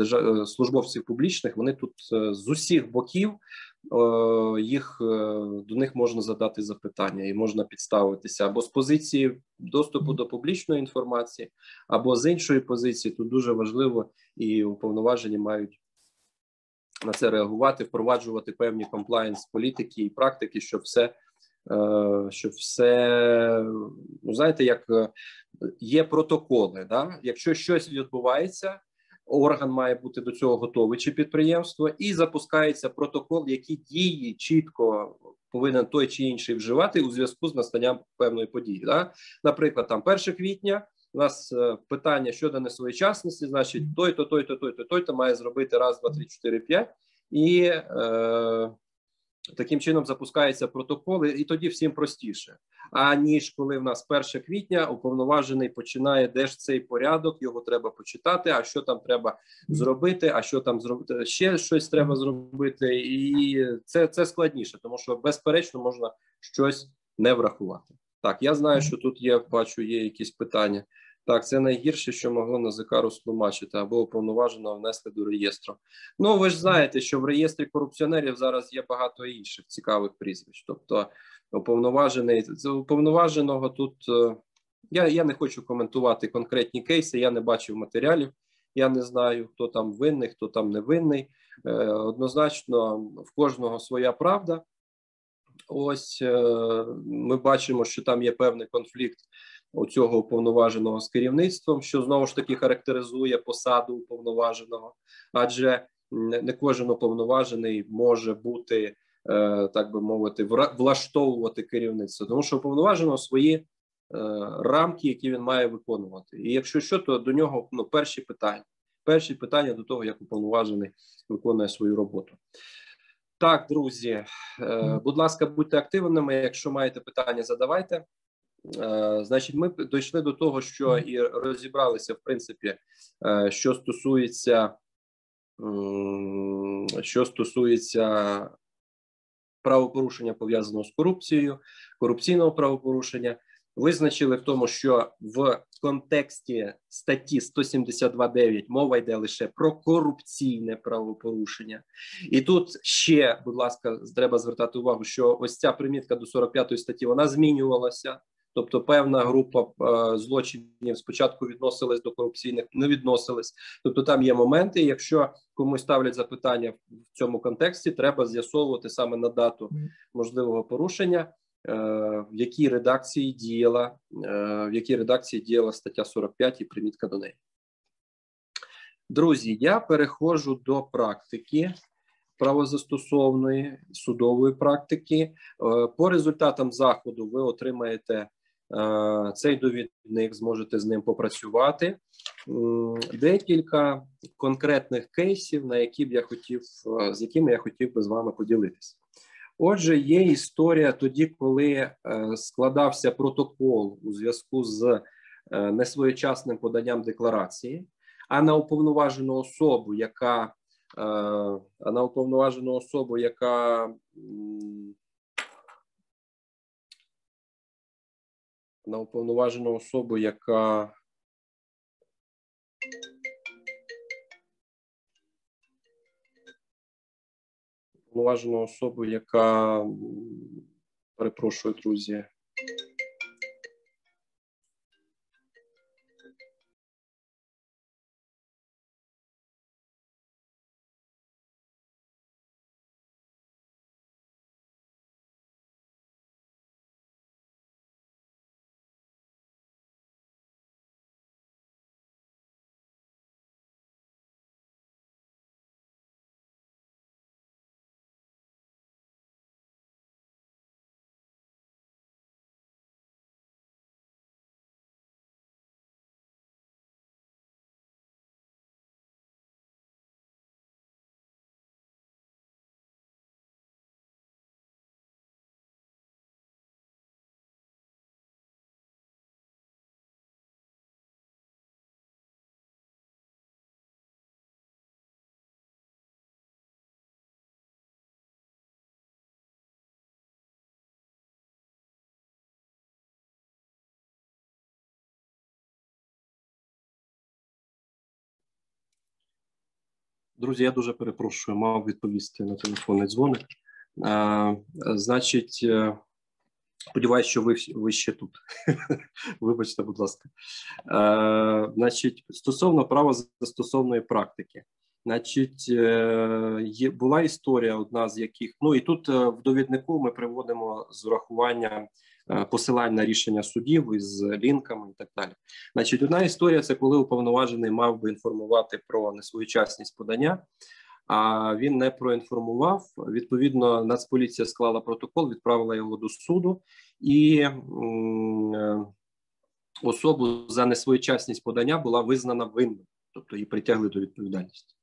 Е, службовців публічних, вони тут е, з усіх боків їх е, до них можна задати запитання і можна підставитися або з позиції доступу до публічної інформації, або з іншої позиції. Тут дуже важливо і уповноважені мають на це реагувати, впроваджувати певні комплаєнс політики і практики, щоб все. Е, щоб все ну знаєте, як е, є протоколи, да якщо щось відбувається, орган має бути до цього готовий чи підприємство, і запускається протокол, які дії чітко повинен той чи інший вживати у зв'язку з настанням певної події. Да? Наприклад, там 1 квітня. У нас е, питання щодо несвоєчасності, значить, той, то, той, то, той, то, той, то має зробити раз, два, три, чотири, п'ять, і е, таким чином запускається протокол, і тоді всім простіше. Аніж коли в нас 1 квітня уповноважений починає, де ж цей порядок, його треба почитати. А що там треба зробити? А що там зробити? Ще щось треба зробити, і це це складніше, тому що безперечно можна щось не врахувати. Так, я знаю, що тут є. Бачу, є якісь питання. Так, це найгірше, що могло НАЗК розтлумачити або уповноважено внести до реєстру. Ну ви ж знаєте, що в реєстрі корупціонерів зараз є багато інших цікавих прізвищ. Тобто, уповноважений уповноваженого тут е, я я не хочу коментувати конкретні кейси. Я не бачив матеріалів. Я не знаю, хто там винний, хто там не винний. Е, однозначно, в кожного своя правда. Ось е, ми бачимо, що там є певний конфлікт у цього уповноваженого з керівництвом, що знову ж таки характеризує посаду уповноваженого, адже не кожен уповноважений може бути, е, так би мовити, влаштовувати керівництво, тому що уповноважено свої е, рамки, які він має виконувати. І якщо що, то до нього ну перші питання. Перші питання до того, як уповноважений виконує свою роботу. Так, друзі, е, будь ласка, будьте активними. Якщо маєте питання, задавайте. Е, значить, ми дійшли до того, що і розібралися в принципі, е, що стосується, що стосується правопорушення пов'язаного з корупцією, корупційного правопорушення. Визначили в тому, що в контексті статті 172.9 мова йде лише про корупційне правопорушення, і тут ще, будь ласка, треба звертати увагу, що ось ця примітка до 45 статті вона змінювалася. Тобто, певна група е, злочинів спочатку відносилась до корупційних, не відносились. Тобто, там є моменти. Якщо комусь ставлять запитання в цьому контексті, треба з'ясовувати саме на дату можливого порушення, в якій редакції діяла, е, в якій редакції діяла стаття 45 і примітка до неї. Друзі, я переходжу до практики правозастосовної судової практики. Е, по результатам заходу ви отримаєте Е, цей довідник зможете з ним попрацювати. Декілька конкретних кейсів, на які б я хотів, е, з якими я хотів би з вами поділитися. Отже, є історія тоді, коли е, складався протокол у зв'язку з несвоєчасним поданням декларації, а на уповноважену особу, яка а на уповноважену особу, яка на уповноважену особу, яка уповноважену особу, яка перепрошую, друзі. Друзі, я дуже перепрошую, мав відповісти на телефонний дзвоник. Е, Значить, е, сподіваюся, що ви, ви ще тут. (laughs) Вибачте, будь ласка. Е, Значить, стосовно права застосовної практики. Значить, е, є була історія, одна з яких ну і тут в довіднику ми приводимо з урахуванням посилань на рішення судів із лінками і так далі. Значить, одна історія це коли уповноважений мав би інформувати про несвоєчасність подання, а він не проінформував. Відповідно, Нацполіція склала протокол, відправила його до суду і м, е, особу за несвоєчасність подання була визнана винною, тобто її притягли до відповідальності.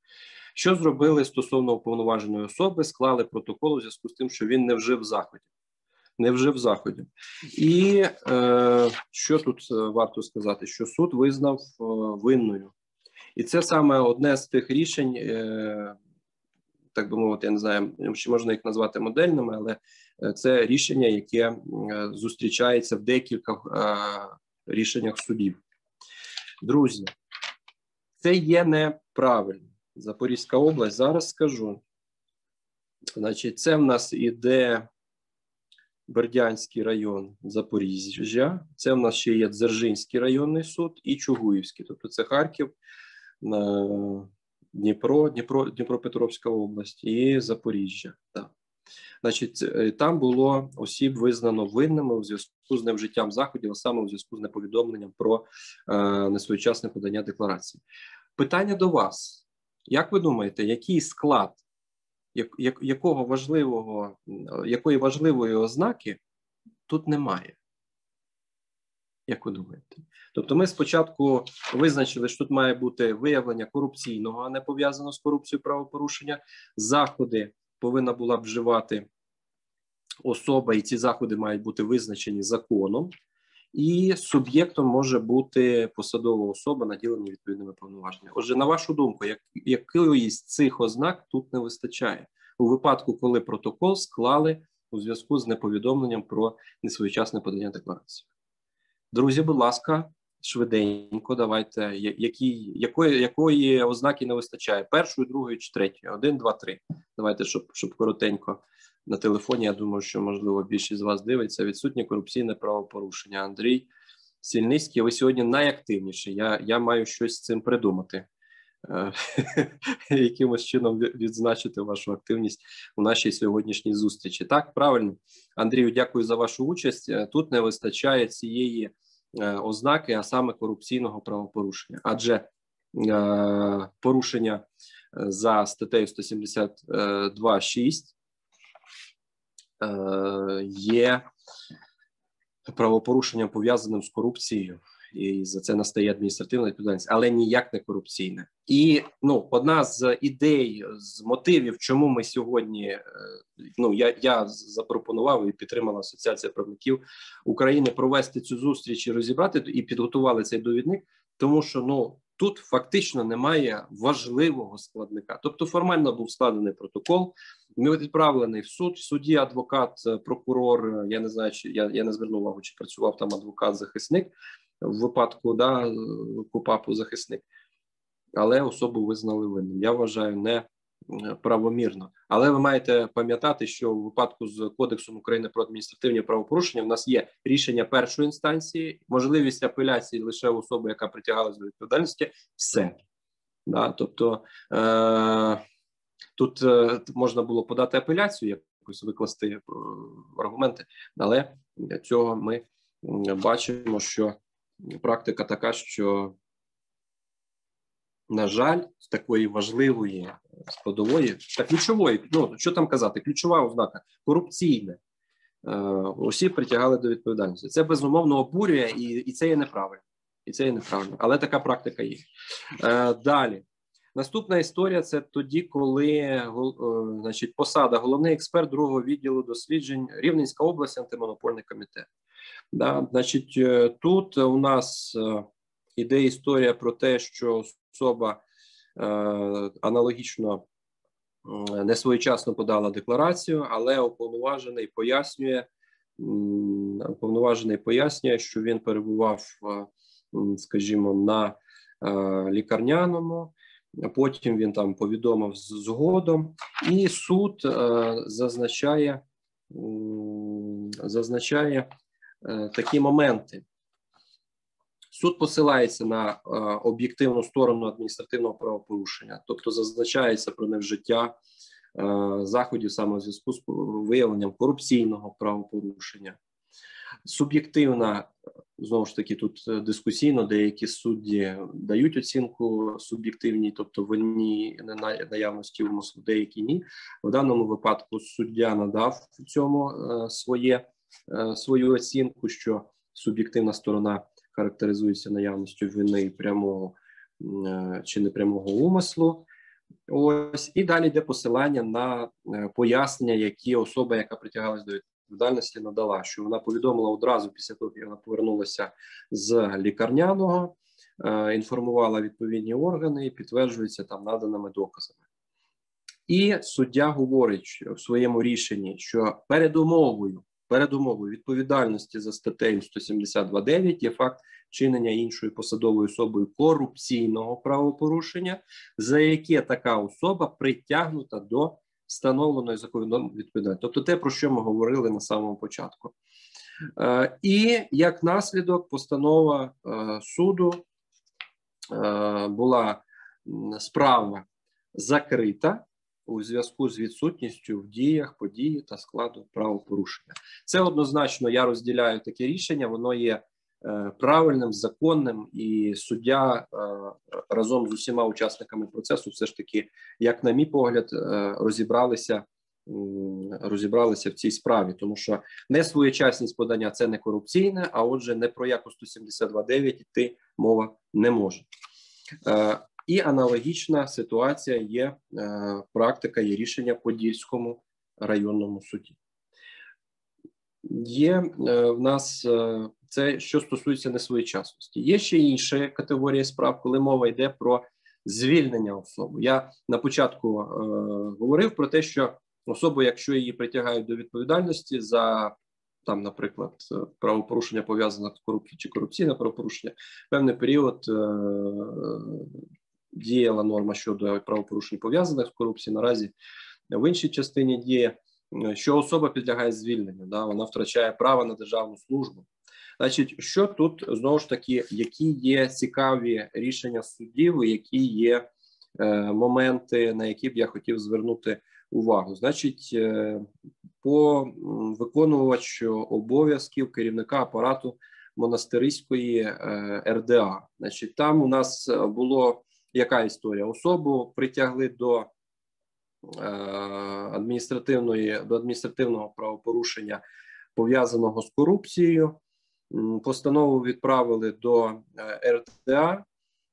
Що зробили стосовно уповноваженої особи? Склали протокол у зв'язку з тим, що він не вжив заходів. Не вжив заходів. І е, що тут е, варто сказати? Що суд визнав е, винною, і це саме одне з тих рішень, е, так би мовити, я не знаю, чи можна їх назвати модельними, але е, це рішення, яке зустрічається в декілька е, рішеннях судів. Друзі, це є неправильно. Запорізька область. Зараз скажу. Значить, це в нас іде Бердянський район Запоріжжя. Це в нас ще є Дзержинський районний суд і Чугуївський. Тобто це Харків, Дніпро, Дніпро, Дніпропетровська область і Запоріжжя. Так. Значить, там було осіб визнано винними у зв'язку з невжиттям заходів, а саме у зв'язку з неповідомленням про е, несвоєчасне подання декларації. Питання до вас. Як ви думаєте, який склад як, як, якого важливого, якої важливої ознаки тут немає? Як ви думаєте? Тобто, ми спочатку визначили, що тут має бути виявлення корупційного, а не пов'язано з корупцією правопорушення. Заходи повинна була вживати особа, і ці заходи мають бути визначені законом. І суб'єктом може бути посадова особа, наділена відповідними повноваженнями. Отже, на вашу думку, як, якоїсь з цих ознак тут не вистачає у випадку, коли протокол склали у зв'язку з неповідомленням про несвоєчасне подання декларації. Друзі, будь ласка, швиденько, давайте які, якої якої ознаки не вистачає: першої, другої чи третьої? Один, два, три. Давайте, щоб щоб коротенько на телефоні. Я думаю, що можливо більшість з вас дивиться. Відсутнє корупційне правопорушення. Андрій Сільницький, ви сьогодні найактивніший. Я я маю щось з цим придумати. Е, (laughs) якимось чином відзначити вашу активність у нашій сьогоднішній зустрічі. Так, правильно, Андрію, дякую за вашу участь. Е, тут не вистачає цієї ознаки, а саме корупційного правопорушення, адже порушення за статтею 172.6 є правопорушенням пов'язаним з корупцією і за це настає адміністративна відповідальність, але ніяк не корупційне. І ну одна з ідей, з мотивів, чому ми сьогодні е, ну я я запропонував і підтримала асоціація правників України провести цю зустріч і розібрати і підготували цей довідник, тому що ну. Тут фактично немає важливого складника, тобто формально був складений протокол. Ми відправлений в суд. В суді адвокат, прокурор. Я не знаю, чи я я не звернув увагу, чи працював там адвокат-захисник в випадку да, КУПАПу захисник, але особу визнали винним. Я вважаю не правомірно. Але ви маєте пам'ятати, що в випадку з Кодексом України про адміністративні правопорушення в нас є рішення першої інстанції, можливість апеляції лише особи, яка притягалась до відповідальності, все. Да, Тобто е- тут е можна було подати апеляцію, якось викласти е аргументи, але для цього ми бачимо, що практика така, що, на жаль, такої важливої складової та ключової, ну що там казати, ключова ознака корупційне. Усі притягали до відповідальності. Це безумовно обурює, і і це є неправильно. І це є неправильно, але така практика є. Е, Далі. Наступна історія це тоді, коли е, значить, посада головний експерт другого відділу досліджень Рівненська область, антимонопольний комітет. Да, Значить, е, тут у нас е, іде історія про те, що особа е, аналогічно не своєчасно подала декларацію, але уповноважений пояснює, уповноважений пояснює, що він перебував, скажімо, на лікарняному. Потім він там повідомив згодом, і суд зазначає зазначає такі моменти. Суд посилається на е, об'єктивну сторону адміністративного правопорушення, тобто зазначається про невжиття е, заходів саме в зв'язку з виявленням корупційного правопорушення. Суб'єктивна, знову ж таки, тут дискусійно деякі судді дають оцінку суб'єктивній, тобто винні наявності умислу, деякі ні. В даному випадку суддя надав цьому е, своє, свою оцінку, що суб'єктивна сторона характеризується наявністю вини прямого е, чи непрямого умислу. Ось і далі йде посилання на е, пояснення, які особа, яка притягалась до відповідальності, надала, що вона повідомила одразу після того, як вона повернулася з лікарняного, е, інформувала відповідні органи і підтверджується там наданими доказами. І суддя говорить в своєму рішенні, що передумовою передумовою відповідальності за статтею 172.9 є факт вчинення іншою посадовою особою корупційного правопорушення, за яке така особа притягнута до встановленої законом відповідальності. Тобто те, про що ми говорили на самому початку. Е, і як наслідок, постанова е, суду е, була справа закрита у зв'язку з відсутністю в діях події та складу правопорушення. Це однозначно я розділяю таке рішення. Воно є е, правильним, законним, і суддя е, разом з усіма учасниками процесу, все ж таки, як на мій погляд, е, розібралися. Розібралися в цій справі, тому що не своєчасність подання це не корупційне, а отже, не про яку 172.9 йти мова не може. І аналогічна ситуація є е, практика, є рішення Подільському районному суді. Є е, в нас е, це, що стосується несвоєчасності. Є ще інша категорія справ, коли мова йде про звільнення особи. Я на початку е, говорив про те, що особу, якщо її притягають до відповідальності за там, наприклад, правопорушення пов'язане з корупцією чи корупційне правопорушення, певний період діяла норма щодо правопорушень пов'язаних з корупцією. Наразі в іншій частині діє, що особа підлягає звільненню, да, вона втрачає право на державну службу. Значить, що тут знову ж таки, які є цікаві рішення судів, які є е, моменти, на які б я хотів звернути увагу? Значить, е, по виконувачу обов'язків керівника апарату монастириської е, РДА, значить, там у нас було яка історія? Особу притягли до е, адміністративної до адміністративного правопорушення пов'язаного з корупцією. Постанову відправили до е, РТА.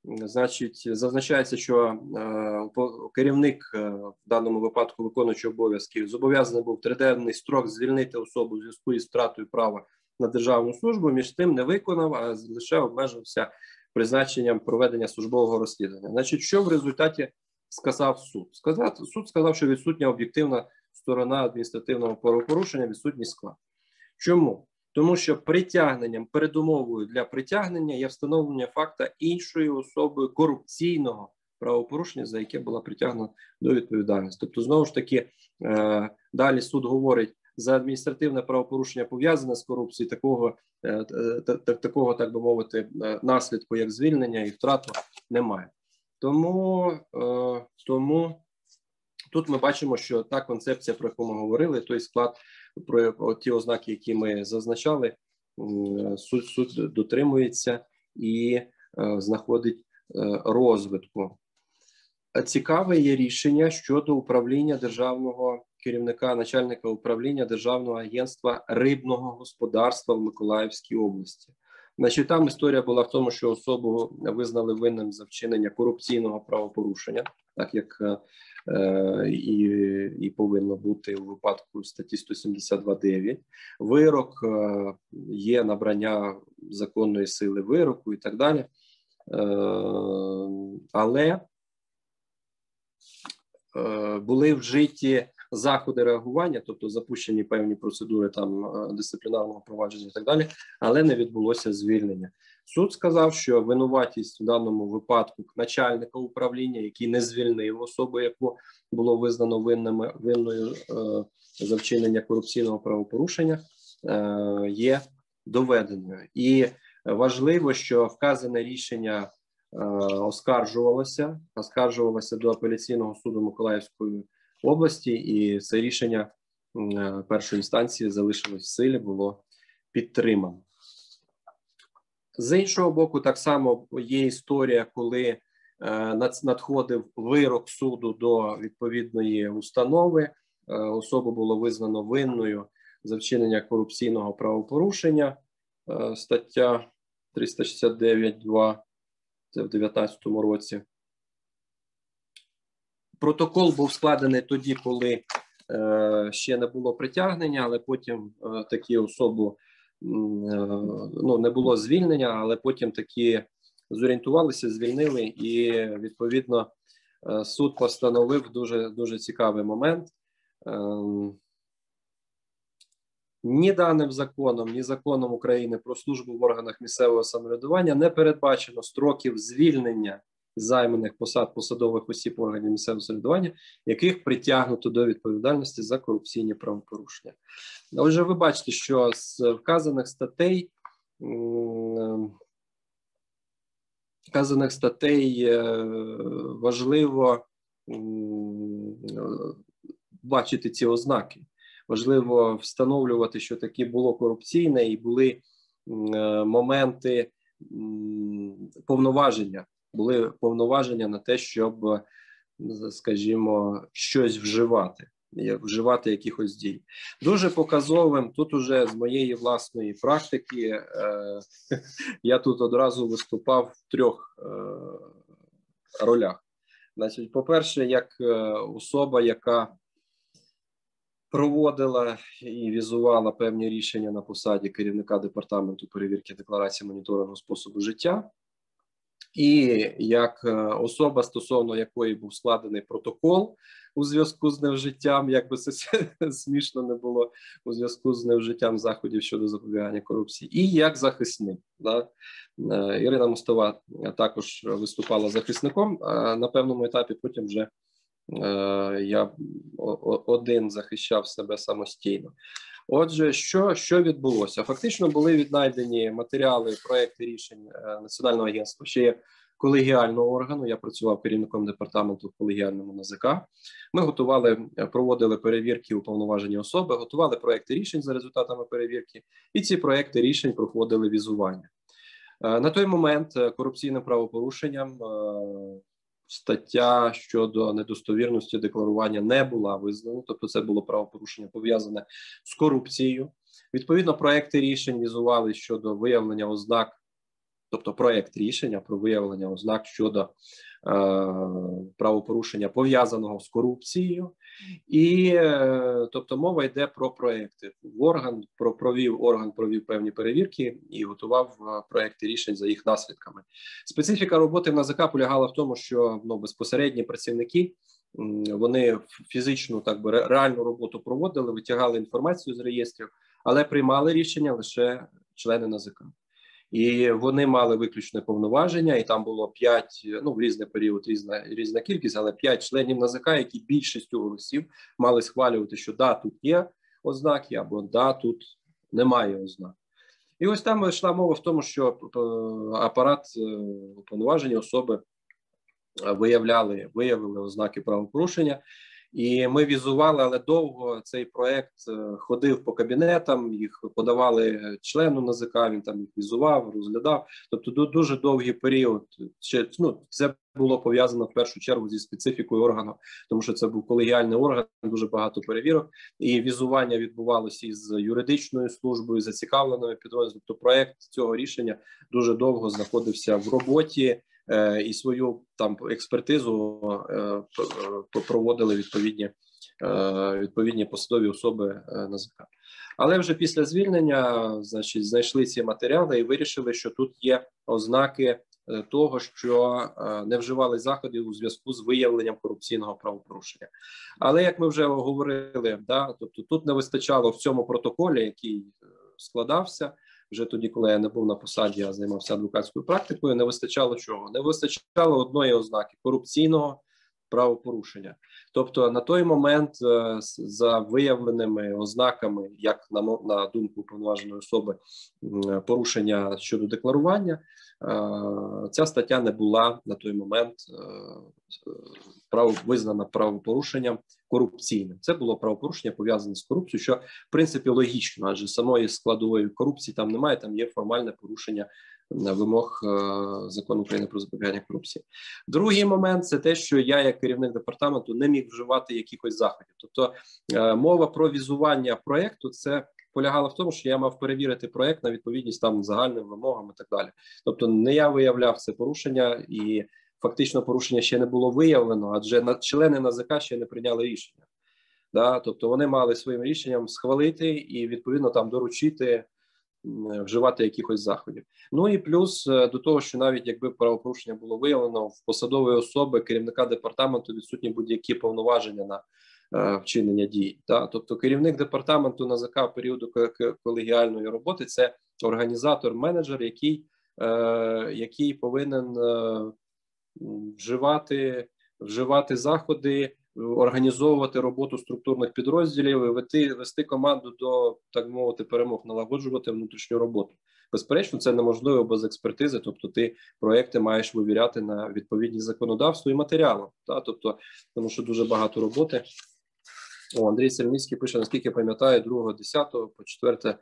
Значить, зазначається, що е, керівник в даному випадку виконуючий обов'язків зобов'язаний був триденний строк звільнити особу в зв'язку із втратою права на державну службу. Між тим не виконав, а лише обмежився призначенням проведення службового розслідування. Значить, що в результаті сказав суд? Сказав суд сказав, що відсутня об'єктивна сторона адміністративного правопорушення, відсутній склад. Чому? Тому що притягненням передумовою для притягнення є встановлення факта іншої особи корупційного правопорушення, за яке була притягнена до відповідальності. Тобто, знову ж таки, е, далі суд говорить за адміністративне правопорушення пов'язане з корупцією, такого е, такого, так би мовити, е, наслідку як звільнення і втрату немає. Тому е, тому тут ми бачимо, що та концепція, про яку ми говорили, той склад про ті ознаки, які ми зазначали, суд суд дотримується і знаходить розвитку. Цікаве є рішення щодо управління державного керівника начальника управління Державного агентства рибного господарства в Миколаївській області. Значить, там історія була в тому, що особу визнали винним за вчинення корупційного правопорушення, так як е, і і повинно бути у випадку статті 172.9. Вирок е, є набрання законної сили вироку і так далі. Е, але е, були вжиті заходи реагування, тобто запущені певні процедури там дисциплінарного провадження і так далі, але не відбулося звільнення. Суд сказав, що винуватість в даному випадку начальника управління, який не звільнив особу, яку було визнано винними винною е, за вчинення корупційного правопорушення, е, є доведеною, і важливо, що вказане рішення е, оскаржувалося, оскаржувалося до апеляційного суду Миколаївської області, і це рішення е, першої інстанції залишилось в силі, було підтримано. З іншого боку, так само є історія, коли е, надходив вирок суду до відповідної установи. Е, особу було визнано винною за вчинення корупційного правопорушення. Стаття 369.2, це в 2019 році. Протокол був складений тоді, коли ще не було притягнення, але потім такі особу Е, ну не було звільнення, але потім такі зорієнтувалися, звільнили, і відповідно е, суд постановив дуже дуже цікавий момент. Ем, ні даним законом, ні законом України про службу в органах місцевого самоврядування не передбачено строків звільнення займаних посад посадових осіб органів місцевого самоврядування, яких притягнуто до відповідальності за корупційні правопорушення. Отже, ви бачите, що з вказаних статей вказаних статей е, важливо бачити ці ознаки. Важливо встановлювати, що таке було корупційне, і були моменти повноваження були повноваження на те, щоб, скажімо, щось вживати, вживати якихось дій. Дуже показовим тут, уже з моєї власної практики, е, я тут одразу виступав в трьох е, ролях. Значить, по-перше, як е, особа, яка Проводила і візувала певні рішення на посаді керівника департаменту перевірки декларації моніторингу способу життя і як е, особа, стосовно якої був складений протокол у зв'язку з невжиттям, як би це (laughs) смішно не було у зв'язку з невжиттям заходів щодо запобігання корупції, і як захисник. Да? Е, Ірина Мостова також виступала захисником. На певному етапі потім вже е, я один захищав себе самостійно. Отже, що що відбулося? Фактично були віднайдені матеріали, проекти рішень е, національного агентства ще колегіального органу. Я працював керівником департаменту в колегіальному НАЗК. Ми готували, е, проводили перевірки уповноважені особи, готували проекти рішень за результатами перевірки, і ці проекти рішень проходили візування. Е, на той момент корупційним правопорушенням стаття щодо недостовірності декларування не була визнана, тобто це було правопорушення пов'язане з корупцією. Відповідно, проекти рішень візували щодо виявлення ознак, тобто проект рішення про виявлення ознак щодо Е, правопорушення пов'язаного з корупцією, і е, тобто мова йде про проекти. Орган про провів орган провів певні перевірки і готував е, проекти рішень за їх наслідками. Специфіка роботи в НАЗК полягала в тому, що ну безпосередні працівники. Вони фізичну так би реальну роботу проводили, витягали інформацію з реєстрів, але приймали рішення лише члени НАЗК і вони мали виключне повноваження, і там було п'ять. Ну в різний період різна різна кількість, але п'ять членів НАЗК, які більшістю голосів мали схвалювати, що да, тут є ознаки, або да, тут немає ознак. І ось там йшла мова в тому, що е, апарат е, особи виявляли, виявили ознаки правопорушення. І ми візували, але довго цей проект е, ходив по кабінетам. Їх подавали члену НАЗК, Він там їх візував, розглядав. Тобто, дуже довгий період. Ще ну це було пов'язано в першу чергу зі специфікою органу, тому що це був колегіальний орган, дуже багато перевірок. І візування відбувалося із юридичною службою, зацікавленими підрозділом. Тобто проект цього рішення дуже довго знаходився в роботі. Е, і свою там експертизу е, е, проводили відповідні відповідні посадові особи НАЗК. Але вже після звільнення, значить, знайшли ці матеріали і вирішили, що тут є ознаки того, що не вживали заходів у зв'язку з виявленням корупційного правопорушення. Але як ми вже говорили, да, тобто тут не вистачало в цьому протоколі, який складався вже тоді, коли я не був на посаді, я займався адвокатською практикою. Не вистачало чого? Не вистачало одної ознаки корупційного правопорушення. Тобто на той момент, е, за виявленими ознаками, як на на думку повноваженої особи, порушення щодо декларування, е, ця стаття не була на той момент е, право визнана правопорушенням корупційним. Це було правопорушення пов'язане з корупцією, що в принципі логічно, адже самої складової корупції там немає. Там є формальне порушення вимог е, закону України про запобігання корупції. Другий момент це те, що я, як керівник департаменту, не міг вживати якихось заходів. Тобто е, мова про візування проекту це. Полягала в тому, що я мав перевірити проект на відповідність там загальним вимогам і так далі. Тобто, не я виявляв це порушення, і фактично порушення ще не було виявлено, адже члени НАЗК ще не прийняли рішення. Да? Тобто вони мали своїм рішенням схвалити і відповідно там доручити вживати якихось заходів. Ну і плюс е, до того, що навіть якби правопорушення було виявлено в посадової особи керівника департаменту відсутні будь-які повноваження на е, вчинення дій. Да? Тобто керівник департаменту НАЗК періоду колегіальної роботи це організатор, менеджер, який, е, який повинен вживати вживати заходи організовувати роботу структурних підрозділів, і вести, вести команду до так мовити перемог, налагоджувати внутрішню роботу. Безперечно, це неможливо без експертизи. Тобто, ти проекти маєш вивіряти на відповідність законодавству і матеріалам. Та тобто, тому що дуже багато роботи. О, Андрій Сельницький пише: наскільки пам'ятаю, 2, 10 по 4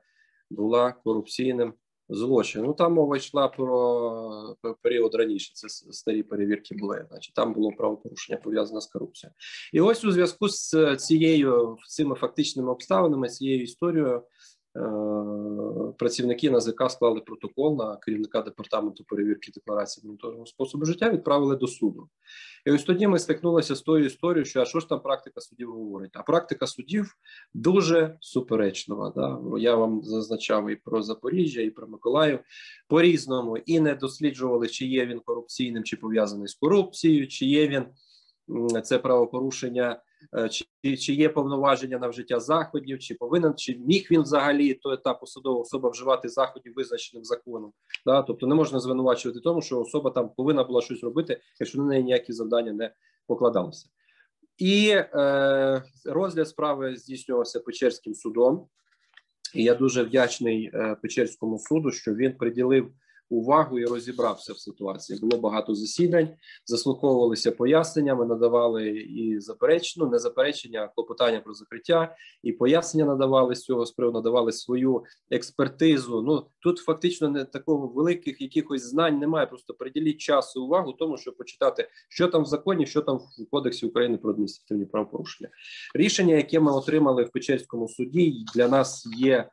була корупційним злочин. Ну там мова йшла про період раніше. Це старі перевірки були. Значить, там було правопорушення пов'язане з корупцією. І ось у зв'язку з цією цими фактичними обставинами, цією історією. Е, працівники НАЗК склали протокол на керівника департаменту перевірки декларації моніторного способу життя, відправили до суду. І ось тоді ми стикнулися з тою історією, що а що ж там практика судів говорить? А практика судів дуже суперечлива. Да? Я вам зазначав і про Запоріжжя, і про Миколаїв по різному і не досліджували, чи є він корупційним, чи пов'язаний з корупцією, чи є він це правопорушення. Е, чи чи є повноваження на вжиття заходів, чи повинен, чи міг він взагалі то етап посадова особа вживати заходів, визначеним законом. Да? Тобто не можна звинувачувати тому, що особа там повинна була щось робити, якщо на неї ніякі завдання не покладалися. І е, розгляд справи здійснювався Печерським судом. І я дуже вдячний е, Печерському суду, що він приділив увагу і розібрався в ситуації. Було багато засідань, заслуховувалися пояснення. Ми надавали і заперечну, не заперечення, а клопотання про закриття, і пояснення надавали з цього з надавали свою експертизу. Ну тут фактично не такого великих якихось знань немає. Просто приділіть час і увагу тому, щоб почитати, що там в законі, що там в кодексі України про адміністративні правопорушення. Рішення, яке ми отримали в Печерському суді, для нас є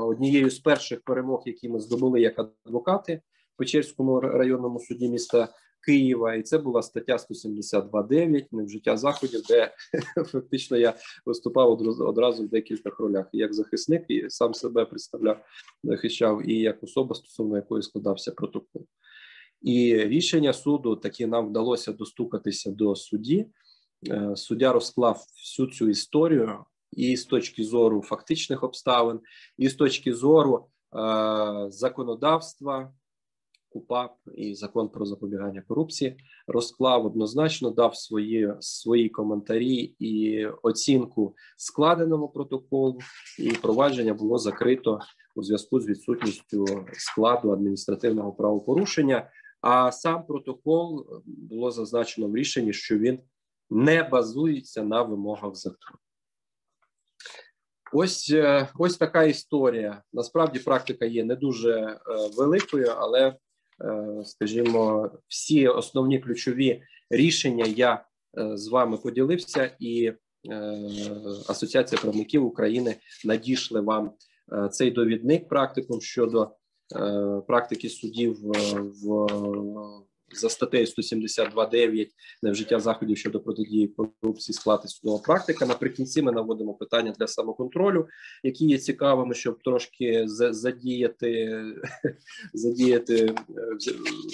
однією з перших перемог, які ми здобули як адвокати в Печерському районному суді міста Києва, і це була стаття 172.9 невжиття заходів, де (laughs) фактично я виступав одразу в декількох ролях як захисник і сам себе представляв, захищав, і як особа, стосовно якої складався протокол. І рішення суду таки нам вдалося достукатися до судді. Е, суддя розклав всю цю історію і з точки зору фактичних обставин, і з точки зору е, законодавства, КУПАП і закон про запобігання корупції розклав однозначно, дав свої свої коментарі і оцінку складеному протоколу, і провадження було закрито у зв'язку з відсутністю складу адміністративного правопорушення. А сам протокол було зазначено в рішенні, що він не базується на вимогах закону. Ось е, ось така історія. Насправді практика є не дуже е, великою, але, е, скажімо, всі основні ключові рішення я з вами поділився, і Асоціація правників України надійшли вам цей довідник практикум щодо практики судів в за статтею 172.9 невжиття заходів щодо протидії корупції склати судова практика. Наприкінці ми наводимо питання для самоконтролю, які є цікавими, щоб трошки задіяти (laughs) задіяти е,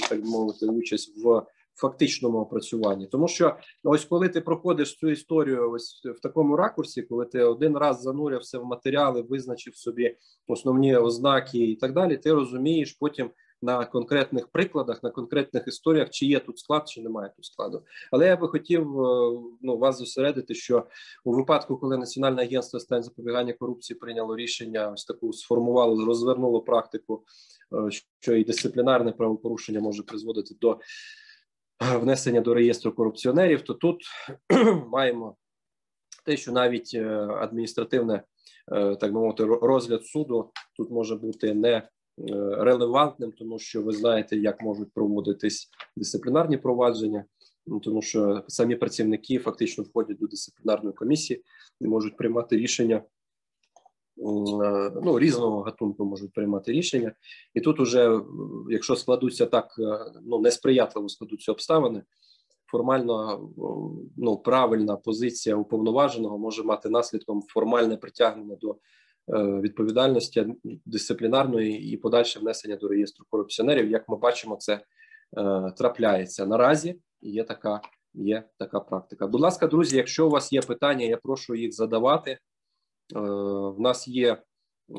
так мовити участь в фактичному опрацюванні, тому що ось коли ти проходиш цю історію, ось в такому ракурсі, коли ти один раз занурився в матеріали, визначив собі основні ознаки і так далі, ти розумієш потім. На конкретних прикладах, на конкретних історіях, чи є тут склад, чи немає тут складу. Але я би хотів е, ну вас зосередити, що у випадку, коли Національне агентство з запобігання корупції прийняло рішення, ось таку сформувало, розвернуло практику, е, що і дисциплінарне правопорушення може призводити до внесення до реєстру корупціонерів, то тут (clears throat) маємо те, що навіть е, адміністративне, е, так би мовити, розгляд суду тут може бути не е, релевантним, тому що ви знаєте, як можуть проводитись дисциплінарні провадження, ну, тому що самі працівники фактично входять до дисциплінарної комісії і можуть приймати рішення Е, ну, різного гатунку можуть приймати рішення, і тут, уже, якщо складуться так, е, ну несприятливо складуться обставини, формально ну правильна позиція уповноваженого може мати наслідком формальне притягнення до відповідальності дисциплінарної і подальше внесення до реєстру корупціонерів. Як ми бачимо, це трапляється наразі. Є така є така практика. Будь ласка, друзі, якщо у вас є питання, я прошу їх задавати. Е, в нас є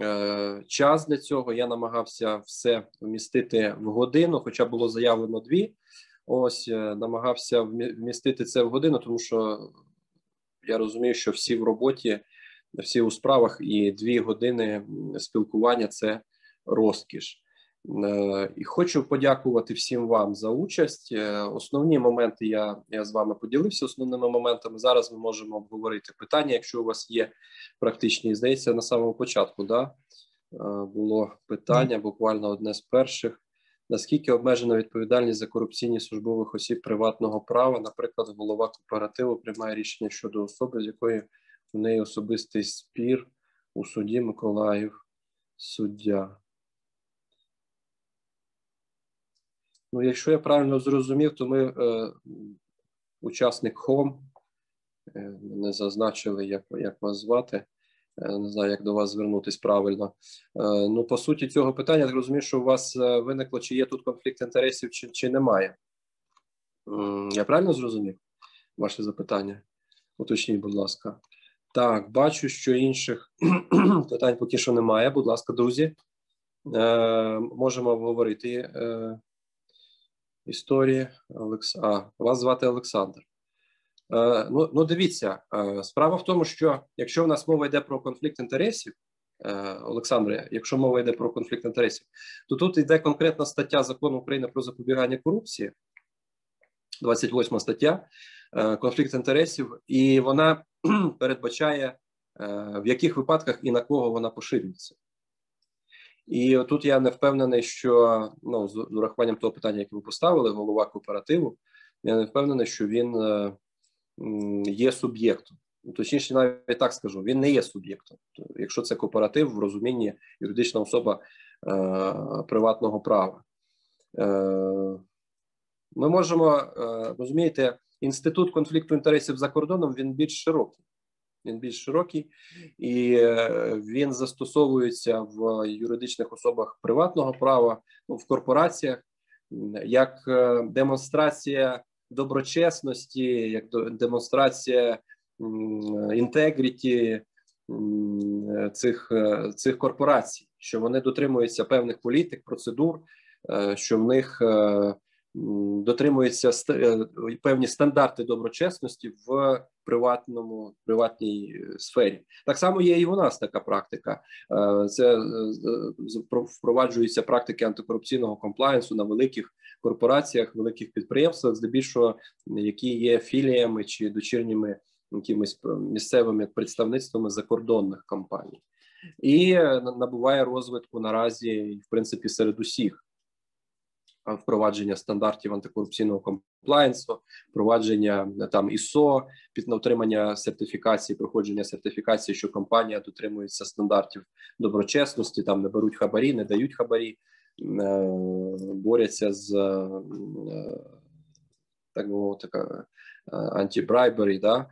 е, час для цього. Я намагався все вмістити в годину, хоча було заявлено дві. Ось е, намагався вмістити це в годину, тому що я розумію, що всі в роботі, всі у справах, і дві години спілкування це розкіш. Е, і хочу подякувати всім вам за участь. Е, основні моменти я я з вами поділився основними моментами. Зараз ми можемо обговорити питання, якщо у вас є практичні. Здається, на самому початку да, е, було питання, буквально одне з перших. Наскільки обмежена відповідальність за корупційні службових осіб приватного права, наприклад, голова кооперативу приймає рішення щодо особи, з якої в неї особистий спір у суді Миколаїв суддя. Ну, якщо я правильно зрозумів, то ми е, учасник ХОМ, е, не зазначили, як як вас звати. Е, не знаю, як до вас звернутися правильно. Е, ну, по суті, цього питання я розумію, що у вас е, виникло, чи є тут конфлікт інтересів, чи, чи немає. Я правильно зрозумів ваше запитання? Уточніть, будь ласка. Так, бачу, що інших (clears throat) питань поки що немає. Будь ласка, друзі, е, можемо обговорити. Е, історії. Олекс... А, вас звати Олександр. Е, ну, ну, дивіться, е, справа в тому, що якщо в нас мова йде про конфлікт інтересів, е, Олександре, якщо мова йде про конфлікт інтересів, то тут йде конкретна стаття закону України про запобігання корупції, 28 стаття, конфлікт інтересів, і вона передбачає, е, в яких випадках і на кого вона поширюється. І тут я не впевнений, що ну з урахуванням того питання, яке ви поставили, голова кооперативу, я не впевнений, що він е, є суб'єктом. Точніше, навіть так скажу, він не є суб'єктом. Якщо це кооператив в розумінні юридична особа е, приватного права, е, ми можемо е, розумієте, інститут конфлікту інтересів за кордоном він більш широкий. Він більш широкий і е, він застосовується в юридичних особах приватного права, ну, в корпораціях як е, демонстрація доброчесності, як демонстрація інтегріті цих е, цих корпорацій, що вони дотримуються певних політик, процедур, що в них дотримуються е, певні стандарти доброчесності в приватному приватній е, сфері. Так само є і у нас така практика. Е, це впроваджуються практики антикорупційного комплаєнсу на великих корпораціях, великих підприємствах, здебільшого які є філіями чи дочірніми якимись місцевими представництвами закордонних компаній. І набуває розвитку наразі, в принципі, серед усіх впровадження стандартів антикорупційного комплаєнсу, впровадження е, там ІСО, під отримання сертифікації, проходження сертифікації, що компанія дотримується стандартів доброчесності, там не беруть хабарі, не дають хабарі, е, борються з е, так би мовити, антібрайбері, да,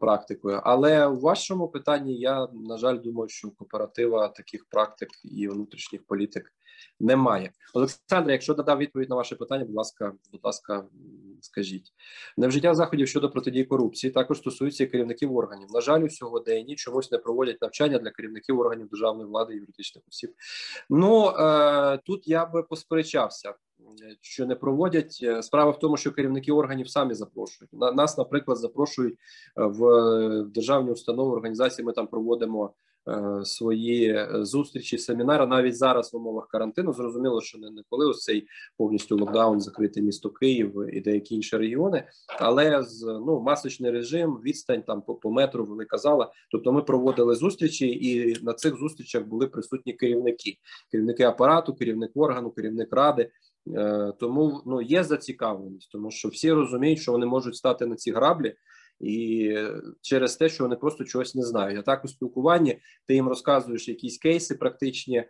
практикою. Але в вашому питанні я на жаль думаю, що кооператива таких практик і внутрішніх політик немає. Олександр, якщо додав відповідь на ваше питання, будь ласка, будь ласка, скажіть невжиття заходів щодо протидії корупції також стосується і керівників органів. На жаль, у сьогоденні чомусь не проводять навчання для керівників органів державної влади і юридичних осіб. Ну е, тут я би посперечався. Що не проводять справа в тому, що керівники органів самі запрошують нас, наприклад, запрошують в державні установи організації. Ми там проводимо Е, свої е, зустрічі, семінари навіть зараз в умовах карантину. Зрозуміло, що не, не коли ось цей повністю локдаун закритий місто Київ і деякі інші регіони, але з ну масочний режим, відстань там по, по метру, велика зала. Тобто, ми проводили зустрічі, і на цих зустрічах були присутні керівники, керівники апарату, керівник органу, керівник ради. Е, тому ну є зацікавленість, тому що всі розуміють, що вони можуть стати на ці граблі і через те, що вони просто чогось не знають. А так у спілкуванні ти їм розказуєш якісь кейси практичні е,